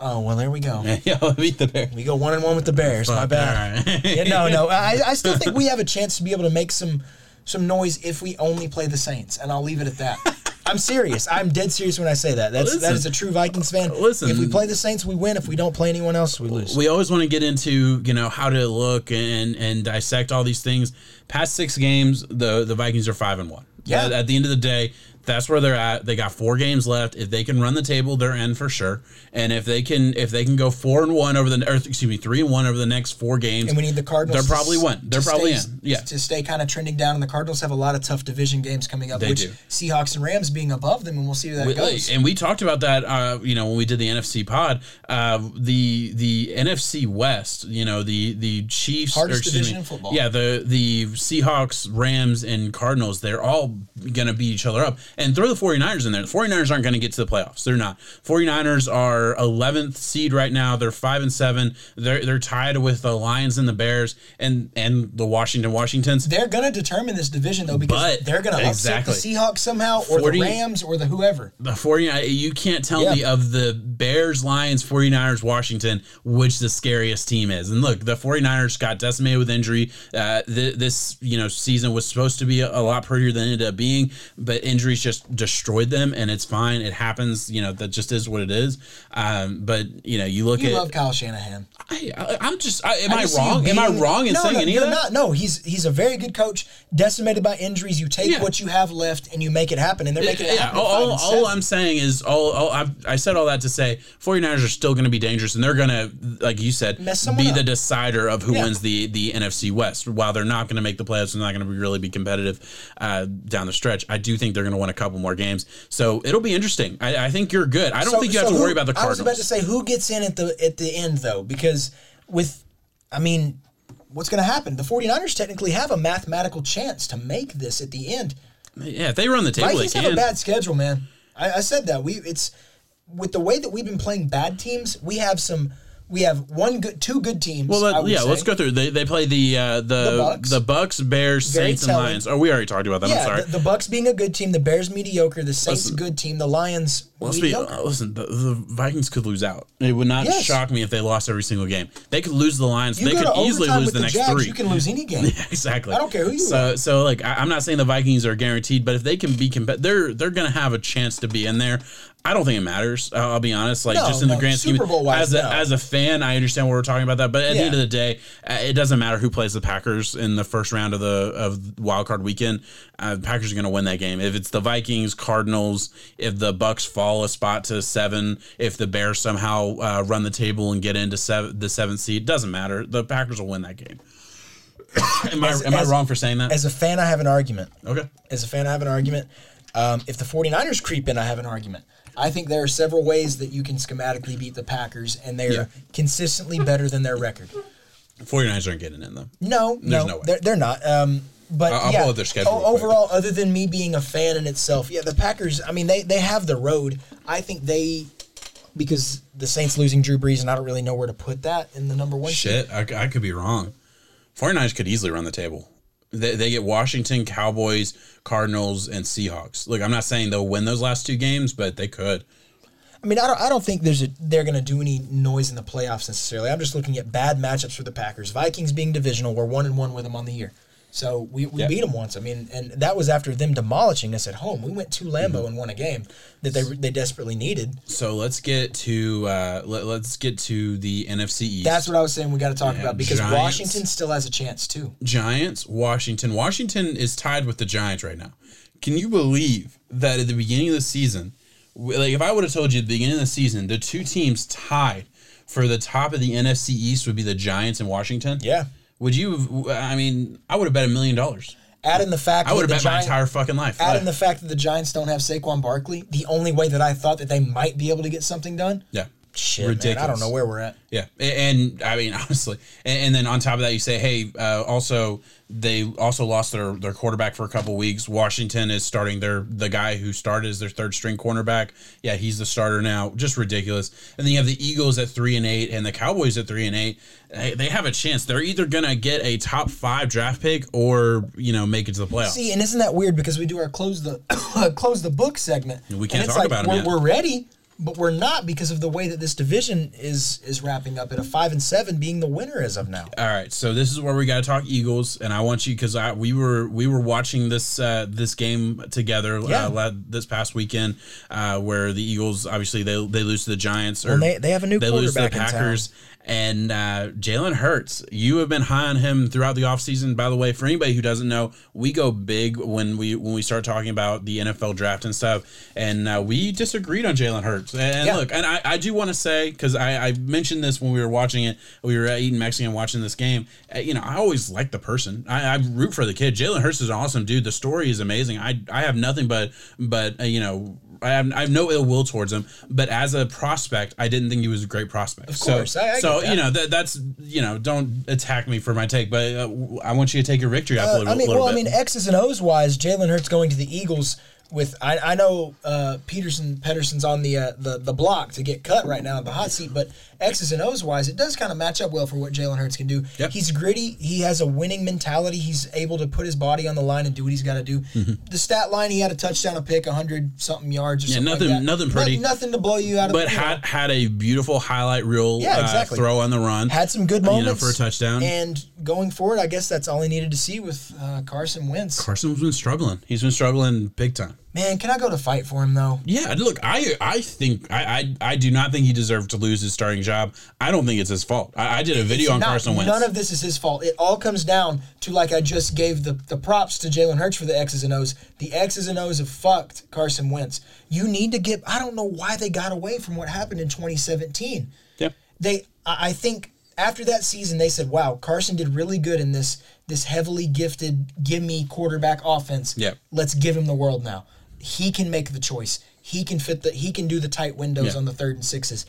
Oh well, there we go. Yeah, beat the Bears. We go one and one with the Bears. My bad. right. yeah, no, no. I, I still think we have a chance to be able to make some some noise if we only play the Saints, and I'll leave it at that. I'm serious. I'm dead serious when I say that. That's Listen. is a true Vikings fan. Listen. if we play the Saints, we win. If we don't play anyone else, we lose. we always want to get into you know how to look and and dissect all these things. Past six games, the the Vikings are five and one. Yeah. At, at the end of the day, that's where they're at. They got four games left. If they can run the table, they're in for sure. And if they can if they can go four and one over the or excuse me three and one over the next four games, and we need the Cardinals. They're probably win. They're probably stay, in. Yeah. To stay kind of trending down, and the Cardinals have a lot of tough division games coming up. They which do. Seahawks and Rams being above them, and we'll see where that We- goes. and we talked about that, uh, you know, when we did the NFC pod. Uh, the the NFC West, you know, the the Chiefs, Hardest division me, in football. Yeah, the the Seahawks, Rams, and Cardinals. They're all going to beat each other up. And throw the 49ers in there. The 49ers aren't going to get to the playoffs. They're not. 49ers are 11th seed right now. They're 5 and 7. They're they're tied with the Lions and the Bears and and the Washington Washingtons. They're going to determine this division though because But- they're going to exactly. upset the Seahawks somehow or 40 the Rams or the whoever. The 49 you can't tell Yeah. me of the Bears, Lions, 49ers, Washington which the scariest team is. And look, the 49ers got decimated with injury. Uh, th- this, you know, season was supposed to be a, a lot prettier than it ended up being, but injuries just destroyed them and it's fine. It happens, you know, that just is what it is. Um, but, you know, you look You at love Kyle Shanahan. I, I, I'm just I, am I, you wrong? Am I wrong in no, saying no, any of that? Not, no, he's he's a very good coach. Decimated by injuries, you take Yeah. what you have left and you make it happen, and they're making it yeah, happen. all, all, all. I'm saying is all, all I said all that to say 49ers are still going to be dangerous and they're going to like you said be the decider of who Yeah. wins the the NFC West while they're not going to make the playoffs and not going to be really be competitive uh, down the stretch I do think they're going to win a couple more games so it'll be interesting I, I think you're good I don't So- think you so have to who- worry about the I was about to say who gets in at the at the end though, because with, I mean, what's going to happen? The 49ers technically have a mathematical chance to make this at the end. yeah if they run the table they Vikings have a bad schedule, man. I, I said that we it's with the way that we've been playing bad teams, we have some. We have one good, two good teams. well, let, yeah, say. let's go through. They, they play the uh, the Bucks. the Bucks, Bears, Very Saints, and. Lions. Oh, we already talked about that. I'm Yeah, sorry. the, the Bucks being a good team, the Bears mediocre, the Saints Listen. good team, the Lions Let's mediocre. uh, listen. The, the Vikings could lose out. It would not Yes. shock me if they lost every single game. They could lose the Lions. you they could easily lose the the, next Jags, three. you can lose any game. exactly. I don't care who you so, So, like, I, I'm not saying the Vikings are guaranteed, but if they can be competitive, they're they're going to have a chance to be in there. I don't think it matters. I'll, be honest. Like, No, just in the grand scheme, Bowl-wise, as a no. as a fan, I understand what we're talking about that. But at the end of the day, uh, it doesn't matter who plays the Packers in the first round of the of wild card weekend. Uh, the Packers are going to win that game. If it's the Vikings, Cardinals, if the Bucks fall a spot to seven, if the Bears somehow uh, run the table and get into seven, the seventh seed, doesn't matter. The Packers will win that game. am I am as- I wrong for saying that? As a fan, I have an argument. okay. As a fan, I have an argument. Um, if the 49ers creep in, I have an argument. I think there are several ways that you can schematically beat the Packers, and they're Yeah. consistently better than their record. 49ers aren't getting in though. No, There's no. They're, they're not. Um, but I'll- I'll yeah, their schedule o- real quick. overall, other than me being a fan in itself, yeah, the Packers. I mean, they they have the road. I think they because the Saints losing Drew Brees, and I don't really know where to put that in the number one. Shit, I, I could be wrong. 49ers could easily run the table. They, they get Washington, Cowboys, Cardinals, and Seahawks. Look, I'm not saying they'll win those last two games, but they could. I mean, I don't, I don't think there's a, they're going to do any noise in the playoffs necessarily. I'm just looking at bad matchups for the Packers. Vikings being divisional, we're one and one with them on the year, so we, we Yeah. beat them once. I mean, and that was after them demolishing us at home. We went to Lambeau Mm-hmm. and won a game that they they desperately needed. So let's get to uh, let, let's get to the NFC East. That's what I was saying. We got to talk Yeah, about because Giants. Washington still has a chance too. Giants, Washington. Washington is tied with the Giants right now. Can you believe that at the beginning of the season, like if I would have told you at the beginning of the season, the two teams tied for the top of the NFC East would be the Giants and Washington? Yeah. Would you? have- I mean, I would have bet a million dollars. Add in the fact I would have bet the my entire fucking life. add in the fact that the Giants don't have Saquon Barkley. The only way that I thought that they might be able to get something done. yeah. Shit, man, I don't know where we're at. Yeah, A- and, I mean honestly, and, and then on top of that, you say, hey, uh, also they also lost their their quarterback for a couple weeks. Washington is starting their the guy who started as their third string cornerback. Yeah, he's the starter now. Just ridiculous. And then you have the Eagles at three and eight, and the Cowboys at three and eight. They, they have a chance. They're either gonna get a top five draft pick or you know make it to the playoffs. See, and isn't that weird because we do our close the close the book segment. We can't and talk about 'em we're. We're ready, but we're not because of the way that this division is is wrapping up at a five and seven being the winner as of now. All right, so this is where we got to talk Eagles, and I want you because I we were we were watching this uh, this game together Yeah. uh, this past weekend, uh, where the Eagles obviously they they lose to the Giants or And they, they have a new they lose to the quarterback in town. Packers. And uh, Jalen Hurts, you have been high on him throughout the offseason. By the way, for anybody who doesn't know, we go big when we when we start talking about the NFL draft and stuff. And uh, we disagreed on Jalen Hurts. And Yeah. look, and I, I do want to say because I, I mentioned this when we were watching it, we were eating Mexican watching this game. Uh, you know, I always like the person. I, I root for the kid. Jalen Hurts is an awesome dude. The story is amazing. I I have nothing but but uh, you know. I have, I have no ill will towards him, but as a prospect, I didn't think he was a great prospect. Of course, so, I- I so that. you know that that's you know don't attack me for my take, but uh, I want you to take your victory Uh, little, I mean, well, bit. I mean, X's and O's wise, Jalen Hurts going to the Eagles with I, I know uh, Peterson Pedersen's on the, uh, the the block to get cut right now in the hot seat, but X's and O's wise, it does kind of match up well for what Jalen Hurts can do. Yep. He's gritty. He has a winning mentality. He's able to put his body on the line and do what he's got to do. Mm-hmm. The stat line, he had a touchdown, a pick, hundred something yards or Yeah, something. nothing- like that. nothing No- pretty. nothing to blow you out of. but you know. had had a beautiful highlight reel Yeah, uh, exactly. throw on the run. had some good you know, moments for a touchdown. And going forward, I guess that's all he needed to see with uh, Carson Wentz. Carson's been struggling. He's been struggling big time. Man, can I go to fight for him though? Yeah, look, I I think I I, I do not think he deserved to lose his starting job. I don't think it's his fault. I, I did a video It's on not- Carson Wentz. None of this is his fault. It all comes down to like I just gave the, the props to Jalen Hurts for the X's and O's. The X's and O's have fucked Carson Wentz. You need to get. I don't know why they got away from what happened in 2017. yeah. They, I I think after that season, they said, "Wow, Carson did really good in this this heavily gifted gimme quarterback offense. Yep. let's give him the world now. He can make the choice. He can fit the. He can do the tight windows Yeah. on the third and sixes.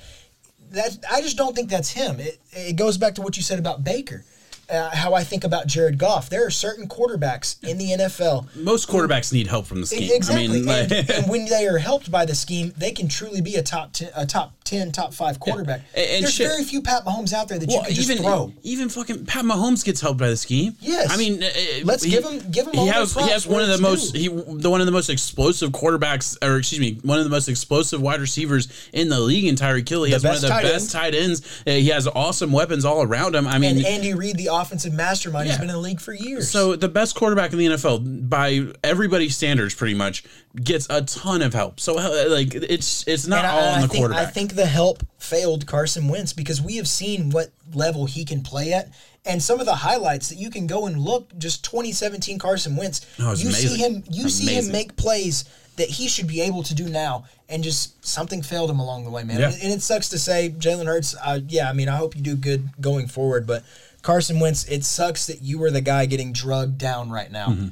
That I just don't think that's him. It it goes back to what you said about Baker. Uh, how I think about Jared Goff. There are certain quarterbacks in the NFL Most quarterbacks need help from the scheme. Exactly. I mean, like, and, and when they are helped by the scheme, they can truly be a top ten, a top ten, top five quarterback. And- and There's shit- very few Pat Mahomes out there that you well, can just even throw. even fucking Pat Mahomes gets helped by the scheme. Yes. I mean, uh, Let's give him- give him He all the has he has one of the most he the one of the most explosive quarterbacks, or excuse me, one of the most explosive wide receivers in the league. In Tyreek Hill, he has one of the tight best ends. tight ends. Uh, he has awesome weapons all around him. I mean, And Andy Reid, the offensive mastermind, Yeah. has been in the league for years. So the best quarterback in the NFL, by everybody's standards, pretty much gets a ton of help. So uh, like it's it's not And all and on I the think, quarterback. I think the help failed Carson Wentz because we have seen what level he can play at. And some of the highlights that you can go and look, just 2017 Carson Wentz, Oh, you see him, you see him make plays that he should be able to do now, and just something failed him along the way, man. Yeah. And it sucks to say, Jalen Hurts. Uh, yeah, I mean, I hope you do good going forward, but Carson Wentz, it sucks that you were the guy getting drugged down right now Mm-hmm.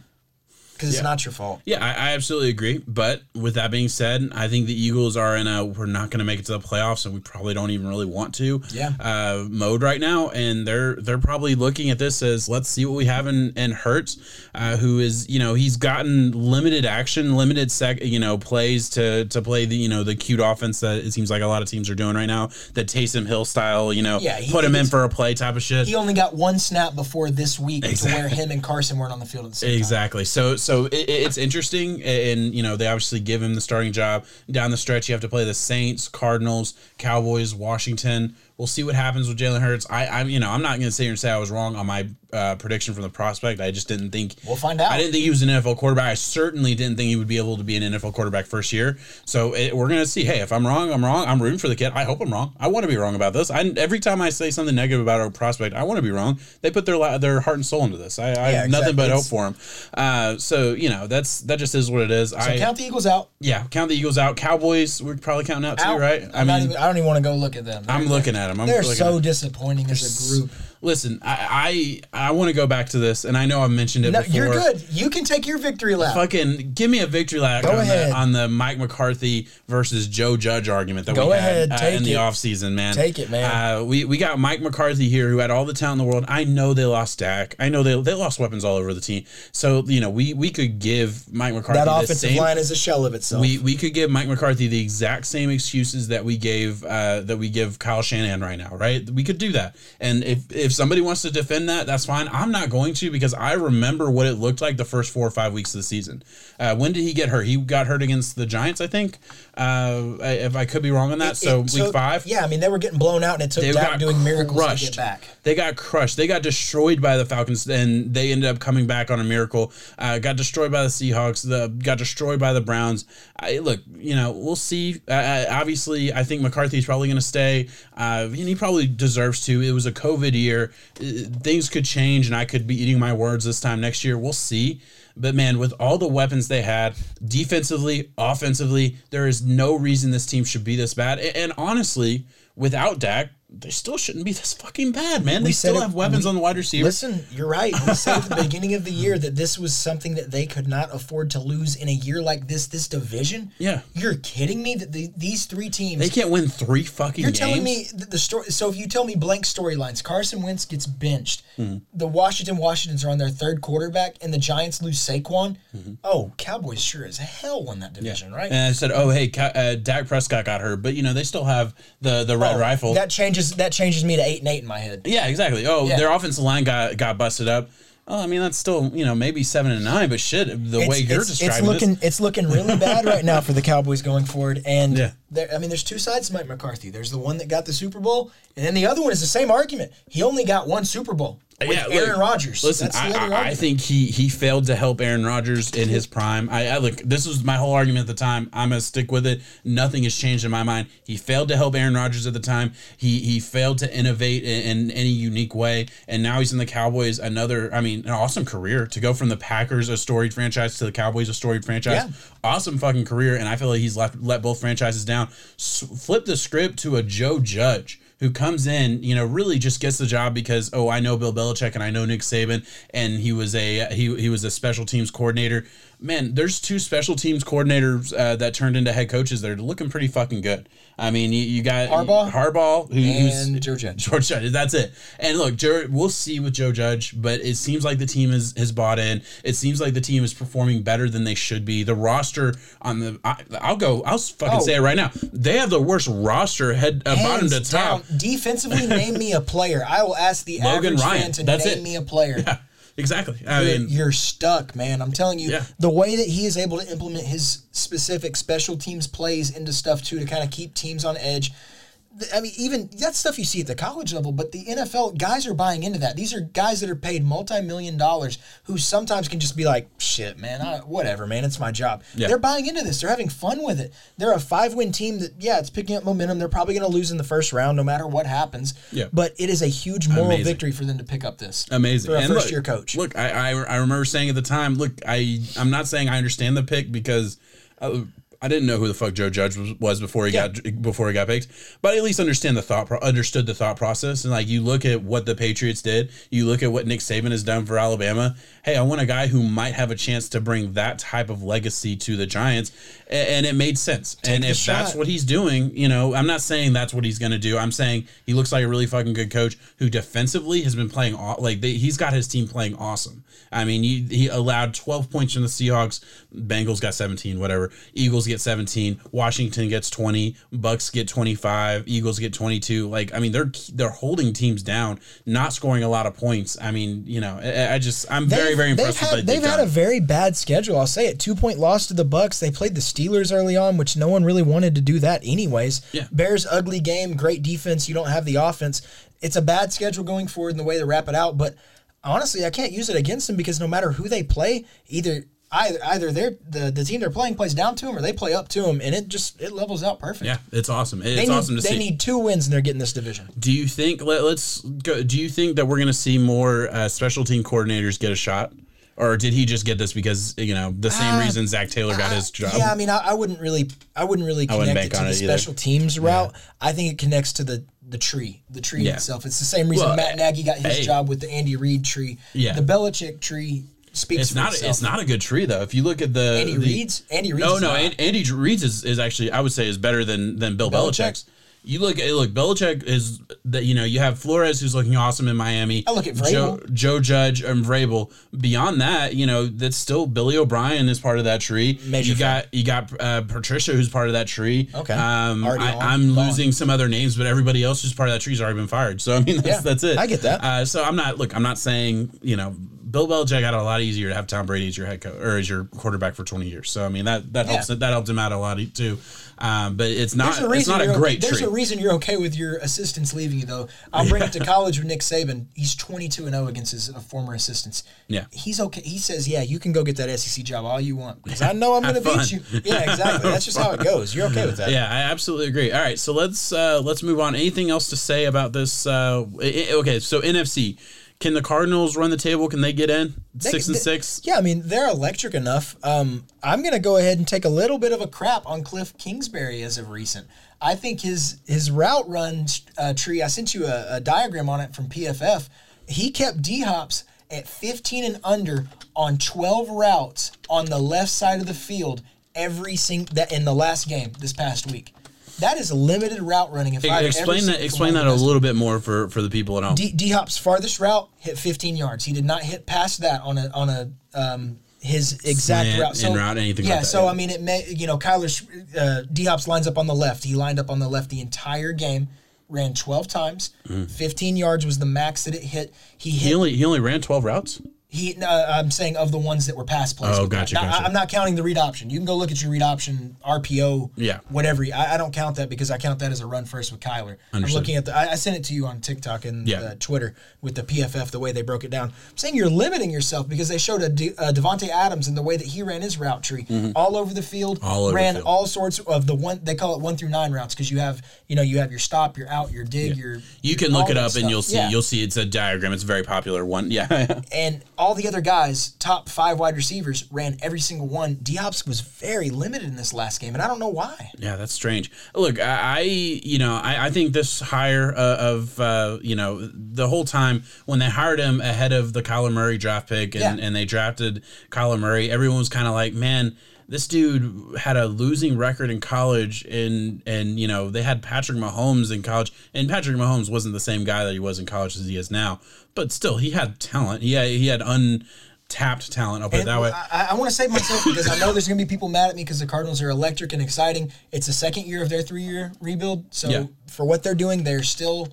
Because it's not your fault. Yeah, I, I absolutely agree. But with that being said, I think the Eagles are in a we're not going to make it to the playoffs, and we probably don't even really want to. Yeah. Uh, mode right now, and they're they're probably looking at this as let's see what we have in in Hurts, uh, who is you know he's gotten limited action, limited sec you know plays to to play the you know the cute offense that it seems like a lot of teams are doing right now, the Taysom Hill style, you know, Yeah, he- put him in for a play type of shit. He only got one snap before this week Exactly. to where him and Carson weren't on the field at the same time. Exactly. So so it, it's interesting, and you know they obviously give him the starting job down the stretch. You have to play the Saints, Cardinals, Cowboys, Washington. We'll see what happens with Jalen Hurts. I, I, you know, I'm not going to sit here and say I was wrong on my uh, prediction from the prospect. I just didn't think. We'll find out. I didn't think he was an NFL quarterback. I certainly didn't think he would be able to be an NFL quarterback first year. So it, we're going to see. Hey, if I'm wrong, I'm wrong. I'm rooting for the kid. I hope I'm wrong. I want to be wrong about this. I, every time I say something negative about a prospect, I want to be wrong. They put their their heart and soul into this. I, I Yeah, have nothing but hope for him. Uh, so you know that's that just is what it is. So I count the Eagles out. yeah, count the Eagles out. Cowboys, we're probably counting out too, right? I I'm mean, even, I don't even want to go look at them. I'm They're- looking at them. I'm They're so disappointing as a group. Listen, I I, I want to go back to this, and I know I've mentioned it No, before. you're good. You can take your victory lap. Fucking give me a victory lap Go on ahead. the, on the Mike McCarthy versus Joe Judge argument that Go we ahead, had uh, in the it. offseason, man. Take it, man. Uh, we, we got Mike McCarthy here who had all the talent in the world. I know they lost Dak. I know they, they lost weapons all over the team. So, you know, we, we could give Mike McCarthy that the offensive same, line is a shell of itself. we we could give Mike McCarthy the exact same excuses that we gave uh, that we give Kyle Shanahan right now, right? We could do that, and if if somebody wants to defend that, that's fine. I'm not going to because I remember what it looked like the first four or five weeks of the season. Uh, when did he get hurt? He got hurt against the Giants, I think. Uh, if I could be wrong on that, It- so it week took- five. Yeah, I mean they were getting blown out, and it took They Dak doing miracles to crushed. get back. They got crushed. They got destroyed by the Falcons, and they ended up coming back on a miracle. Uh, got destroyed by the Seahawks. The got destroyed by the Browns. I, look, you know, we'll see. Uh, Uh, obviously, I think McCarthy's probably going to stay, uh, and he probably deserves to. It was a COVID year. Uh, things could change, and I could be eating my words this time next year. We'll see. But man, with all the weapons they had, defensively, offensively, there is no reason this team should be this bad. And honestly, without Dak, they still shouldn't be this fucking bad, man. They We still it- have weapons we- on the wide receiver. Listen, you're right. We said at the beginning of the year that this was something that they could not afford to lose in a year like this. This division. Yeah. You're kidding me that the, these three teams. they can't win three fucking You're games. telling me that the story. So if you tell me blank storylines, Carson Wentz gets benched, Mm-hmm. the Washington Washingtons are on their third quarterback, and the Giants lose Saquon. Mm-hmm. Oh, Cowboys sure as hell won that division, right? and I said, "Oh, hey, uh, Dak Prescott got hurt, but you know they still have the the red Oh, rifle." That changes. That changes me to eight and eight in my head. yeah, exactly. Oh, Yeah. their offensive line got got busted up. Oh, I mean that's still you know maybe seven and nine, but shit, the way you're it's, describing it's looking this, it's looking really bad right now for the Cowboys going forward. And Yeah. There, I mean, there's two sides to Mike McCarthy. There's the one that got the Super Bowl, and then the other one is the same argument. He only got one Super Bowl with Yeah, Aaron Rodgers. Listen, That's the I, I, I think he he failed to help Aaron Rodgers in his prime. I, I look, this was my whole argument at the time. I'm gonna stick with it. Nothing has changed in my mind. He failed to help Aaron Rodgers at the time. He he failed to innovate in, in any unique way, and now he's in the Cowboys. Another, I mean, an awesome career to go from the Packers, a storied franchise, to the Cowboys, a storied franchise. Yeah. Awesome fucking career, and I feel like he's left let both franchises down. S- flip the script to a Joe Judge who comes in, you know, really just gets the job because oh, I know Bill Belichick and I know Nick Saban, and he was a he he was a special teams coordinator. Man, there's two special teams coordinators uh, that turned into head coaches that are looking pretty fucking good. I mean, you, you got Harbaugh? Harbaugh, who, who's and Joe Judge. George Judge. That's it. And look, Joe, we'll see with Joe Judge, but it seems like the team is has bought in. It seems like the team is performing better than they should be. The roster on the, I, I'll go. I'll fucking Oh. say it right now. They have the worst roster, head uh, bottom to top. down. Defensively, name me a player. I will ask the Logan average Ryan. fan to That's name it. me a player. Yeah, exactly. I You're, mean, you're stuck, man. I'm telling you, Yeah. the way that he is able to implement his specific special teams plays into stuff too to kind of keep teams on edge. I mean, even that's stuff you see at the college level, but the NFL guys are buying into that. These are guys that are paid multi-million dollars who sometimes can just be like, "Shit, man, I, whatever, man, it's my job." Yeah. They're buying into this. They're having fun with it. They're a five-win team that, yeah, it's picking up momentum. They're probably going to lose in the first round, no matter what happens. Yeah. But it is a huge moral Amazing. victory for them to pick up this. amazing. And look- first-year coach. Look, I, I I remember saying at the time, look, I I'm not saying I understand the pick because. Uh, I didn't know who the fuck Joe Judge was, was before he Yeah. got before he got picked, but I at least understand the thought pro- understood the thought process and like you look at what the Patriots did, you look at what Nick Saban has done for Alabama. Hey, I want a guy who might have a chance to bring that type of legacy to the Giants, a- and it made sense. and the if that's what he's doing, you know, I'm not saying that's what he's going to do. I'm saying he looks like a really fucking good coach who defensively has been playing like they, he's got his team playing awesome. I mean, he, he allowed 12 points from the Seahawks. Bengals got 17, whatever. Eagles get 17. Washington gets 20. Bucks get 25. Eagles get 22. Like, I mean, they're they're holding teams down, not scoring a lot of points. I mean, you know, I, I just I'm very very they've impressed had, with they've had a very bad schedule. I'll say it. Two point loss to the Bucks. They played the Steelers early on, which no one really wanted to do that anyways. Yeah. Bears ugly game, great defense. You don't have the offense. It's a bad schedule going forward in the way they wrap it out. But honestly, I can't use it against them because no matter who they play, either either either they're the, the team they're playing plays down to them or they play up to them, and it just it levels out perfect. yeah, it's awesome. It's They need, awesome to they see. They need two wins and they're getting this division. Do you think let, us go? Do you think that we're going to see more uh, special team coordinators get a shot, or did he just get this because you know the same reason Zac Taylor got his job? Uh, Yeah, I mean, I, I wouldn't really, I wouldn't really wouldn't connect bank it to the it special teams route. I think it connects to the the tree, the tree Yeah. itself. It's the same reason Well, Matt Nagy got his hey. job with the Andy Reid tree. Yeah. the Belichick tree speaks it's not. itself. It's not a good tree though. If you look at the Andy the- Reid's. Andy Reid's. No, no. not. Andy Reid's is, is actually I would say is better than than Bill Belichick? Belichick's. You look at look Belichick is that you know you have Flores who's looking awesome in Miami. I look at Joe, Vrabel. Joe Judge and Vrabel. Beyond that, you know that's still Billy O'Brien is part of that tree. Major you got you got uh, Patricia who's part of that tree. Okay. Um, I, I'm Gone. losing some other names, but everybody else who's part of that tree's already been fired. So I mean that's Yeah, that's it. I get that. Uh, so I'm not look. I'm not saying you know Bill Belichick had a lot easier to have Tom Brady as your head coach or as your quarterback for 20 years. So I mean that that helps Yeah. that helped him out a lot too. Um, but it's not There's a it's not a great okay, There's tree. a reason you're okay with your assistants leaving you, though. I'll bring it to college with Nick Saban. He's 22 and 0 against his uh, former assistants. Yeah. he's okay. He says, "Yeah, you can go get that SEC job all you want because I know I'm going to beat you." Yeah, exactly. That's just how it goes. You're okay with that. yeah, I absolutely agree. All right, so let's uh, let's move on. Anything else to say about this? Uh, okay, so NFC. Can the Cardinals run the table? Can they get in They- six and they- six? Yeah, I mean they're electric enough. Um, I'm gonna go ahead and take a little bit of a crap on Cliff Kingsbury as of recent. I think his his route run uh, tree. I sent you a, a diagram on it from PFF. He kept D Hops at 15 and under on 12 routes on the left side of the field every sing that in the last game this past week. That is limited route running. If I explain that, explain that a little bit more for for the people at home. D Hop's farthest route hit 15 yards. He did not hit past that on a on a um, his exact Slant, route. in route, anything yeah, like that, so. I mean, it may you know Kyler uh, D Hop's lines up on the left. He lined up on the left the entire game. Ran 12 times. 15 yards was the max that it hit. He hit Mm. He only he only ran twelve routes. He, uh, I'm saying of the ones that were pass plays. Oh, gotcha, Now, gotcha. I, am not counting the read option. You can go look at your read option RPO. Yeah. Whatever. I, I don't count that because I count that as a run first with Kyler. I'm looking at the. I, I sent it to you on TikTok and Yeah. uh, Twitter with the PFF the way they broke it down. I'm saying you're limiting yourself because they showed a De, uh, Davante Adams and the way that he ran his route tree all over the field. Mm-hmm. All over ran field. all sorts of the one they call it one through nine routes because you have you know you have your stop, your out, your dig, your. You can all look it up and stuff. you'll see Yeah. you'll see it's a diagram. It's a very popular one. Yeah. and all the other guys, top five wide receivers, ran every single one. D Hops was very limited in this last game, and I don't know why. Yeah, that's strange. Look, I, I you know, I, I think this hire uh, of, uh, you know, the whole time when they hired him ahead of the Kyler Murray draft pick and, Yeah. and they drafted Kyler Murray, everyone was kind of like, man, this dude had a losing record in college, and and you know they had Patrick Mahomes in college, and Patrick Mahomes wasn't the same guy that he was in college as he is now, but still he had talent. He had, he had untapped talent. I'll put it that way. I, I want to save myself because I know there's going to be people mad at me because the Cardinals are electric and exciting. It's the second year of their three-year rebuild, so Yeah. for what they're doing, they're still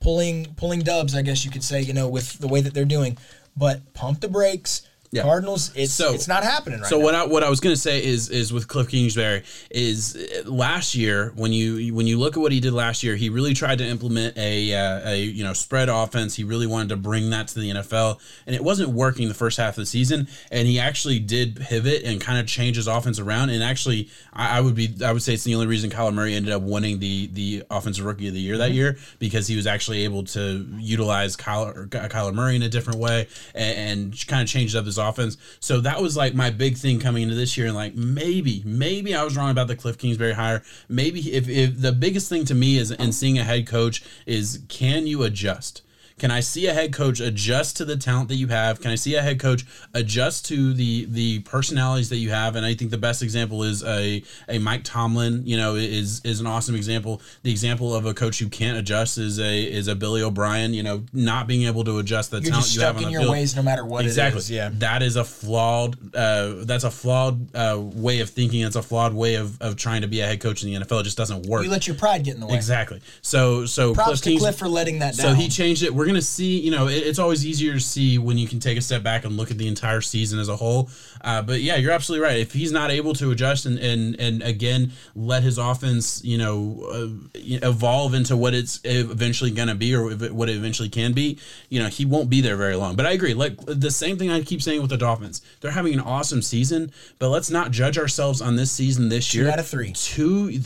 pulling pulling dubs, I guess you could say, you know, with the way that they're doing. But pump the brakes. Yeah. Cardinals, it's So- it's not happening right So now. what I, what I was gonna say is is with Cliff Kingsbury is uh, last year when you when you look at what he did last year, he really tried to implement a uh, a you know spread offense. He really wanted to bring that to the NFL, and it wasn't working the first half of the season. And he actually did pivot and kind of change his offense around. And actually, I, I would be I would say it's the only reason Kyler Murray ended up winning the the offensive rookie of the year that year because he was actually able to utilize Kyler Kyler Murray in a different way and, and kind of changed up his offense. So that was like my big thing coming into this year, and like maybe maybe I was wrong about the Cliff Kingsbury hire. Maybe if, if the biggest thing to me is in seeing a head coach is can you adjust? Can I see a head coach adjust to the talent that you have? Can I see a head coach adjust to the the personalities that you have? And I think the best example is a a Mike Tomlin. You know, is is an awesome example. The example of a coach who can't adjust is a is a Billy O'Brien. You know, not being able to adjust the You're talent just you have stuck in your field. ways no matter what Exactly. it is. Yeah. That is a flawed. Uh, that's a flawed uh, way of thinking. It's a flawed way of, of trying to be a head coach in the NFL. It just doesn't work. You let your pride get in the way. exactly. So so Props Cliff to Kings- Cliff for letting that down. so he changed it. We're gonna see. You know, it, it's always easier to see when you can take a step back and look at the entire season as a whole. Uh, but yeah, you're absolutely right. If he's not able to adjust and and, and again let his offense, you know, uh, evolve into what it's eventually gonna be or it- what it eventually can be, you know, he won't be there very long. But I agree. Like the same thing I keep saying with the Dolphins. They're having an awesome season, but let's not judge ourselves on this season this year. out of three. Two,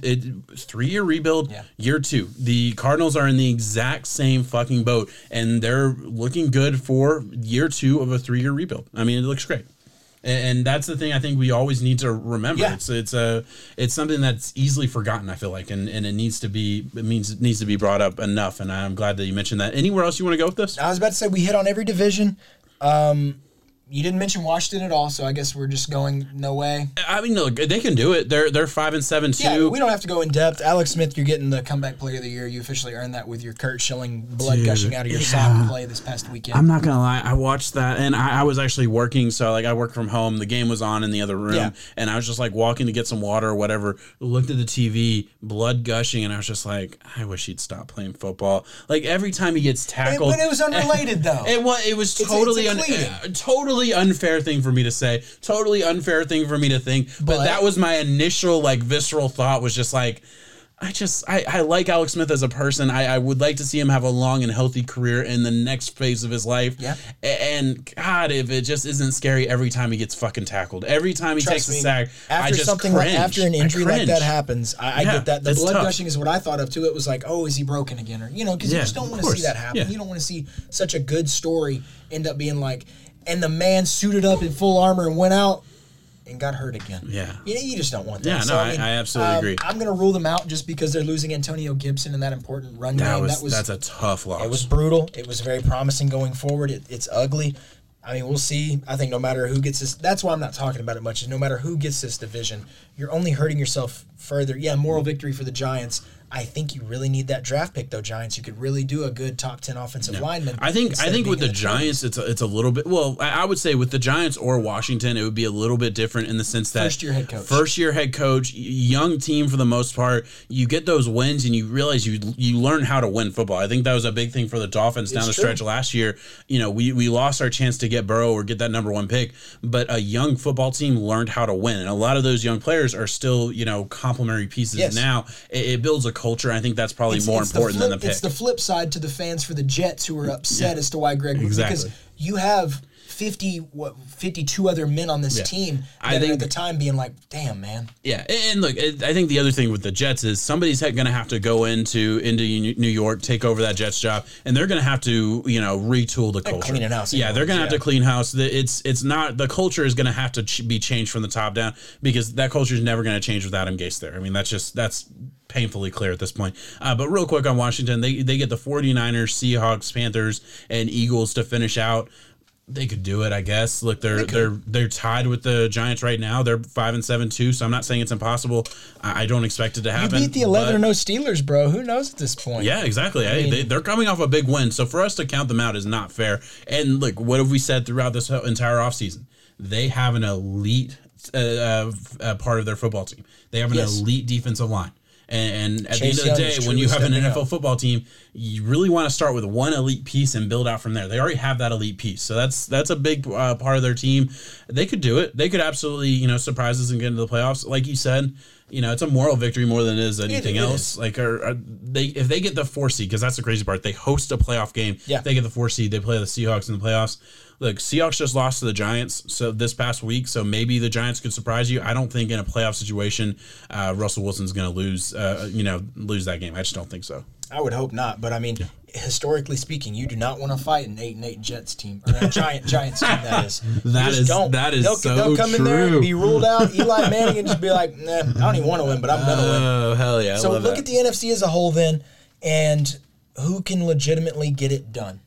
three year rebuild. Yeah. Year two, the Cardinals are in the exact same fucking boat, and they're looking good for year two of a three year rebuild. I mean, it looks great, and, and that's the thing I think we always need to remember. Yeah. It's it's a it's something that's easily forgotten. I feel like, and, and it needs to be it means it needs to be brought up enough. And I'm glad that you mentioned that. Anywhere else you want to go with this? I was about to say we hit on every division. Um, you didn't mention Washington at all, so I guess we're just going no way. I mean, look, they can do it. They're they're five and seven too. Yeah, we don't have to go in depth. Alex Smith, you're getting the comeback player of the year. You officially earned that with your Curt Schilling blood Dude, gushing out of your yeah. sock play this past weekend. I'm not gonna lie, I watched that and I, I was actually working, so like I worked from home. The game was on in the other room, Yeah. and I was just like walking to get some water or whatever. Looked at the TV, blood gushing, and I was just like, I wish he'd stop playing football. Like every time he gets It- tackled, but it was unrelated though. It was it was totally it's a un- uh, totally unfair thing for me to say. Totally unfair thing for me to think. But, But- that was my initial like visceral thought was just like I just I, I like Alex Smith as a person. I, I would like to see him have a long and healthy career in the next phase of his life. Yeah. And God, if it just isn't scary every time he gets fucking tackled, every time he Trust takes a sack, after something cringe. like after an injury like that happens, I, I get that. The blood tough. gushing is what I thought of too. It was like, oh, is he broken again, or you know, because you just don't want to see that happen. Yeah. You don't want to see such a good story end up being like, and the man suited up in full armor and went out. and got hurt again. Yeah. You, know, you just don't want that. Yeah, no, I- I absolutely um, agree. I'm going to rule them out just because they're losing Antonio Gibson in that important run That game. was, that was that's a tough loss. it was brutal. It was very promising going forward. It, it's ugly. I mean, we'll see. I think no matter who gets this, that's why I'm not talking about it much. Is no matter who gets this division, you're only hurting yourself further. Yeah, moral victory for the Giants. I think you really need that draft pick though, Giants. You could really do a good top ten offensive lineman. I think I think with the 20s. Giants, it's a, it's a little bit. Well, I, I would say with the Giants or Washington, it would be a little bit different in the sense that First year head coach. first year head coach, young team for the most part. You get those wins and you realize you you learn how to win football. I think that was a big thing for the Dolphins down the true. stretch last year. You know, we we lost our chance to get Burrow or get that number one pick, but a young football team learned how to win, and a lot of those young players are still you know complementary pieces Yes. now. It, it builds a culture. I think that's probably It's- more it's important flip, than the pick. It's the flip side to the fans for the Jets who are upset as to why Gregg Exactly. because you have 50 what 52 other men on this team that I think- at the time being like, "Damn, man." Yeah, and look, I think the other thing with the Jets is somebody's going to have to go into into New York, take over that Jets job, and they're going to have to you know retool the culture. cleaning house Yeah, they're going to have to clean house. It's it's not the culture is going to have to ch- be changed from the top down because that culture is never going to change with Adam Gase there. I mean, that's just that's painfully clear at this point. Uh, but real quick on Washington, they they get the 49ers, Seahawks, Panthers, and Eagles to finish out. They could do it, I guess. Look, they're they are they're tied with the Giants right now. They're five and seven too. So I'm not saying it's impossible. I, I don't expect it to happen. You beat the 11 or no Steelers, bro. Who knows at this point? Yeah, exactly. Hey, they, they're coming off a big win. So for us to count them out is not fair. And look, what have we said throughout this entire offseason? They have an elite uh, uh, uh, part of their football team. They have an Yes. elite defensive line. And, and at Chase the end of the day, when you have an NFL up. football team, you really want to start with one elite piece and build out from there. They already have that elite piece, so that's that's a big uh, part of their team. They could do it. They could absolutely, you know, surprise us and get into the playoffs. Like you said, you know, it's a moral victory more than it is anything it else. is. Like, are, are they if they get the four seed because that's the crazy part. They host a playoff game. Yeah. If they get the four seed. They play the Seahawks in the playoffs. Look, Seahawks just lost to the Giants so this past week, so maybe the Giants could surprise you. I don't think in a playoff situation, uh, Russell Wilson's going to lose. Uh, you know, lose that game. I just don't think so. I would hope not, but I mean, historically speaking, you do not want to fight an eight and eight Jets team or a giant Giants team. That is, That is- don't. that is they'll, so they'll come in there true. and be ruled out. Eli Manning and just be like, nah, I don't even want to win, but I'm gonna win. Oh hell yeah! So look at the NFC as a whole then, and who can legitimately get it done.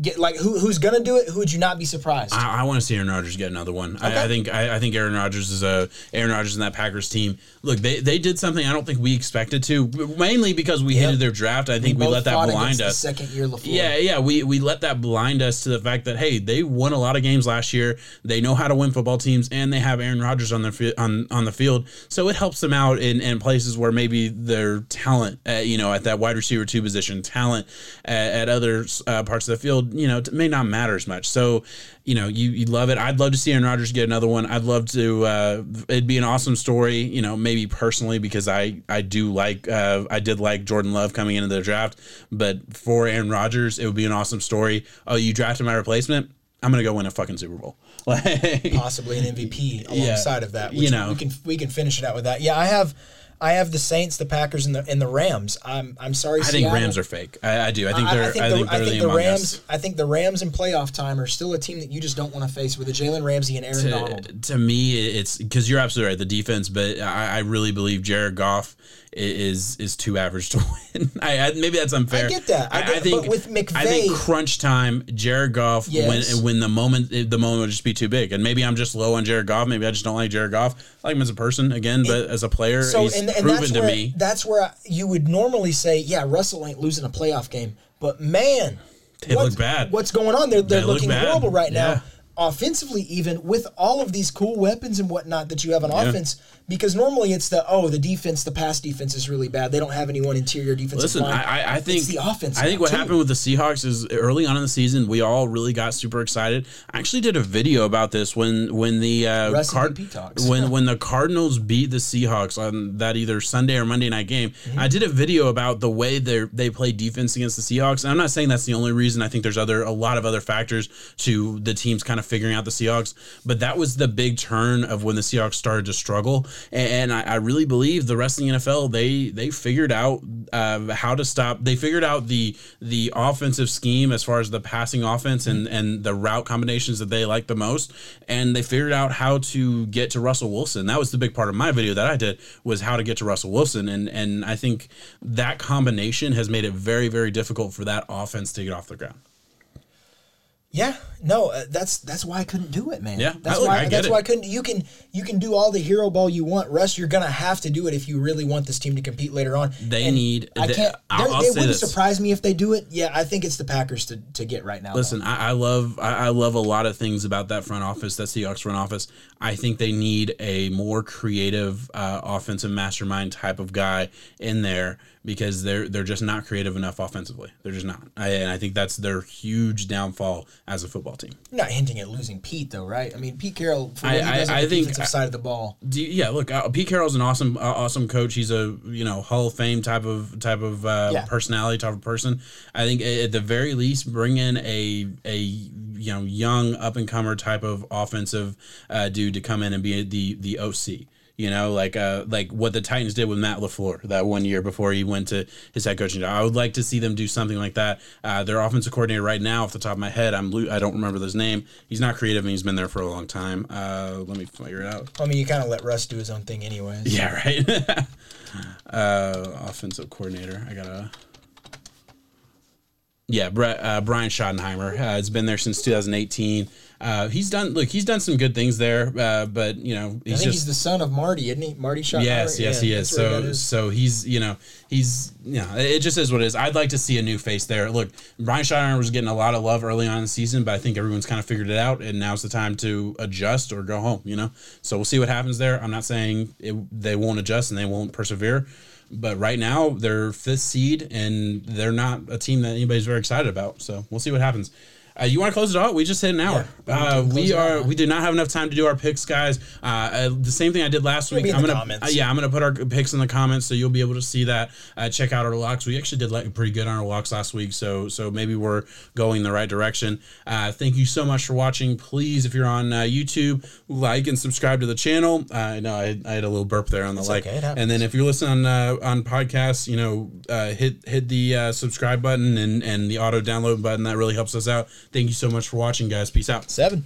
Get like who who's gonna do it? Who would you not be surprised? I, I want to see Aaron Rodgers get another one. I, I think I, I think Aaron Rodgers is a Aaron Rodgers and that Packers team. Look, they, they did something I don't think we expected to, mainly because we Yep. hated their draft. I think we, both let that blind us. second year LaFleur. Yeah, yeah, we we let that blind us to the fact that hey, they won a lot of games last year. They know how to win football teams, and they have Aaron Rodgers on their fi- on on the field, so it helps them out in, in places where maybe their talent, uh, you know, at that wide receiver two position, talent at, at other uh, parts of the field, you know, t- may not matter as much. So, you know, you you love it. I'd love to see Aaron Rodgers get another one. I'd love to. Uh, it'd be an awesome story, you know, maybe personally because I I do like uh, I did like Jordan Love coming into the draft, but for Aaron Rodgers, it would be an awesome story. Oh, you drafted my replacement. I'm gonna go win a fucking Super Bowl. Like, possibly an MVP Yeah. alongside of that. Which You know. we can we can finish it out with that. Yeah, I have I have the Saints, the Packers, and the and the Rams. I'm I'm sorry. I think Rams are fake. I, I do. I think they're. I think, the, they're the, the Rams. Us. I think the Rams in playoff time are still a team that you just don't want to face with a Jalen Ramsey and Aaron Donald. to, to me, it's because you're absolutely right. The defense, but I, I really believe Jared Goff i- is is too average to win. I, I maybe that's unfair. I get that. I get- think but with I think crunch time, Jared Goff Yes. when when the moment the moment would just be too big, and maybe I'm just low on Jared Goff. Maybe I just don't like Jared Goff. I like him as a person again, but as a player, So he's and, and proven that's to where me. that's where I, you would normally say, yeah, Russell ain't losing a playoff game, but man, They what's- look bad. What's going on? They're they're They looking bad. horrible right now. Yeah. Offensively, even with all of these cool weapons and whatnot that you have on offense, because normally it's the oh the defense, the pass defense is really bad. They don't have anyone interior defense Listen, line. I, I- I think it's the offense. I think what too. happened with the Seahawks is early on in the season, we all really got super excited. I actually did a video about this when when the uh, Card- when when the Cardinals beat the Seahawks on that either Sunday or Monday night game. Mm-hmm. I did a video about the way they they play defense against the Seahawks. And I'm not saying that's the only reason. I think there's other a lot of other factors to the teams kind of figuring out the Seahawks. But that was the big turn of when the Seahawks started to struggle. And, I, I, really believe the rest of the NFL they they figured out uh, how to stop. They figured out the the offensive scheme as far as the passing offense and and the route combinations that they like the most, and they figured out how to get to Russell Wilson. That was the big part of my video that I did was how to get to Russell Wilson, and and I think that combination has made it very very difficult for that offense to get off the ground. Yeah, no, uh, that's that's why I couldn't do it, man. Yeah, that's I, why I that's it. why I couldn't. You can you can do all the hero ball you want, Russ. You're gonna have to do it if you really want this team to compete later on. They And need. I can't. I'll- I'll they wouldn't this. surprise me if they do it. Yeah, I think it's the Packers to, to get right now. Listen, I, I love I, I love a lot of things about that front office, that Seahawks front office. I think they need a more creative uh, offensive mastermind type of guy in there because they're they're just not creative enough offensively. They're just not, I, and I think that's their huge downfall as a football team. You're not hinting at losing Pete though, right? I mean, Pete Carroll for what I- he does I- I the think- defensive side of the ball. Do you- yeah, look, uh, Pete Carroll's an awesome, uh, awesome coach. He's a you know Hall of Fame type of type of uh, Yeah. personality, type of person. I think at the very least, bring in a a you know young up and comer type of offensive uh, dude to come in and be the the OC. You know, like uh, like what the Titans did with Matt LaFleur that one year before he went to his head coaching job. I would like to see them do something like that. Uh, their offensive coordinator right now, off the top of my head, I'm I don't remember his name. He's not creative and he's been there for a long time. Uh, let me figure it out. I mean, you kind of let Russ do his own thing anyways. Yeah, right. uh, offensive coordinator. I gotta. Yeah, Brett, uh, Brian Schottenheimer uh, has been there since 2018. Uh, he's done look, he's done some good things there, uh, but you know I he's think just he's the son of Marty, isn't he? Marty Schottenheimer. Yes, yes, Yeah, he is. that's where that So, is. so he's, you know, he's, yeah, it just is what it is. I'd like to see a new face there. Look, Brian Schottenheimer was getting a lot of love early on in the season, but I think everyone's kind of figured it out, and now's the time to adjust or go home. You know, so we'll see what happens there. I'm not saying it, they won't adjust and they won't persevere, but right now they're fifth seed, and they're not a team that anybody's very excited about. So we'll see what happens. Uh, you want to close it out? We just hit an hour. Yeah, uh, we are. we did not have enough time to do our picks, guys. Uh, uh, the same thing I did last It'll week. I'm gonna, uh, yeah, I'm gonna put our picks in the comments, so you'll be able to see that. Uh, check out our locks. We actually did like pretty good on our locks last week, so so maybe we're going the right direction. Uh, thank you so much for watching. Please, if you're on uh, YouTube, like and subscribe to the channel. Uh, I know I, I had a little burp there on the like, okay, and then if you're listening on uh, on podcasts, you know, uh, hit hit the uh, subscribe button and and the auto download button. That really helps us out. Thank you so much for watching, guys. Peace out. Seven.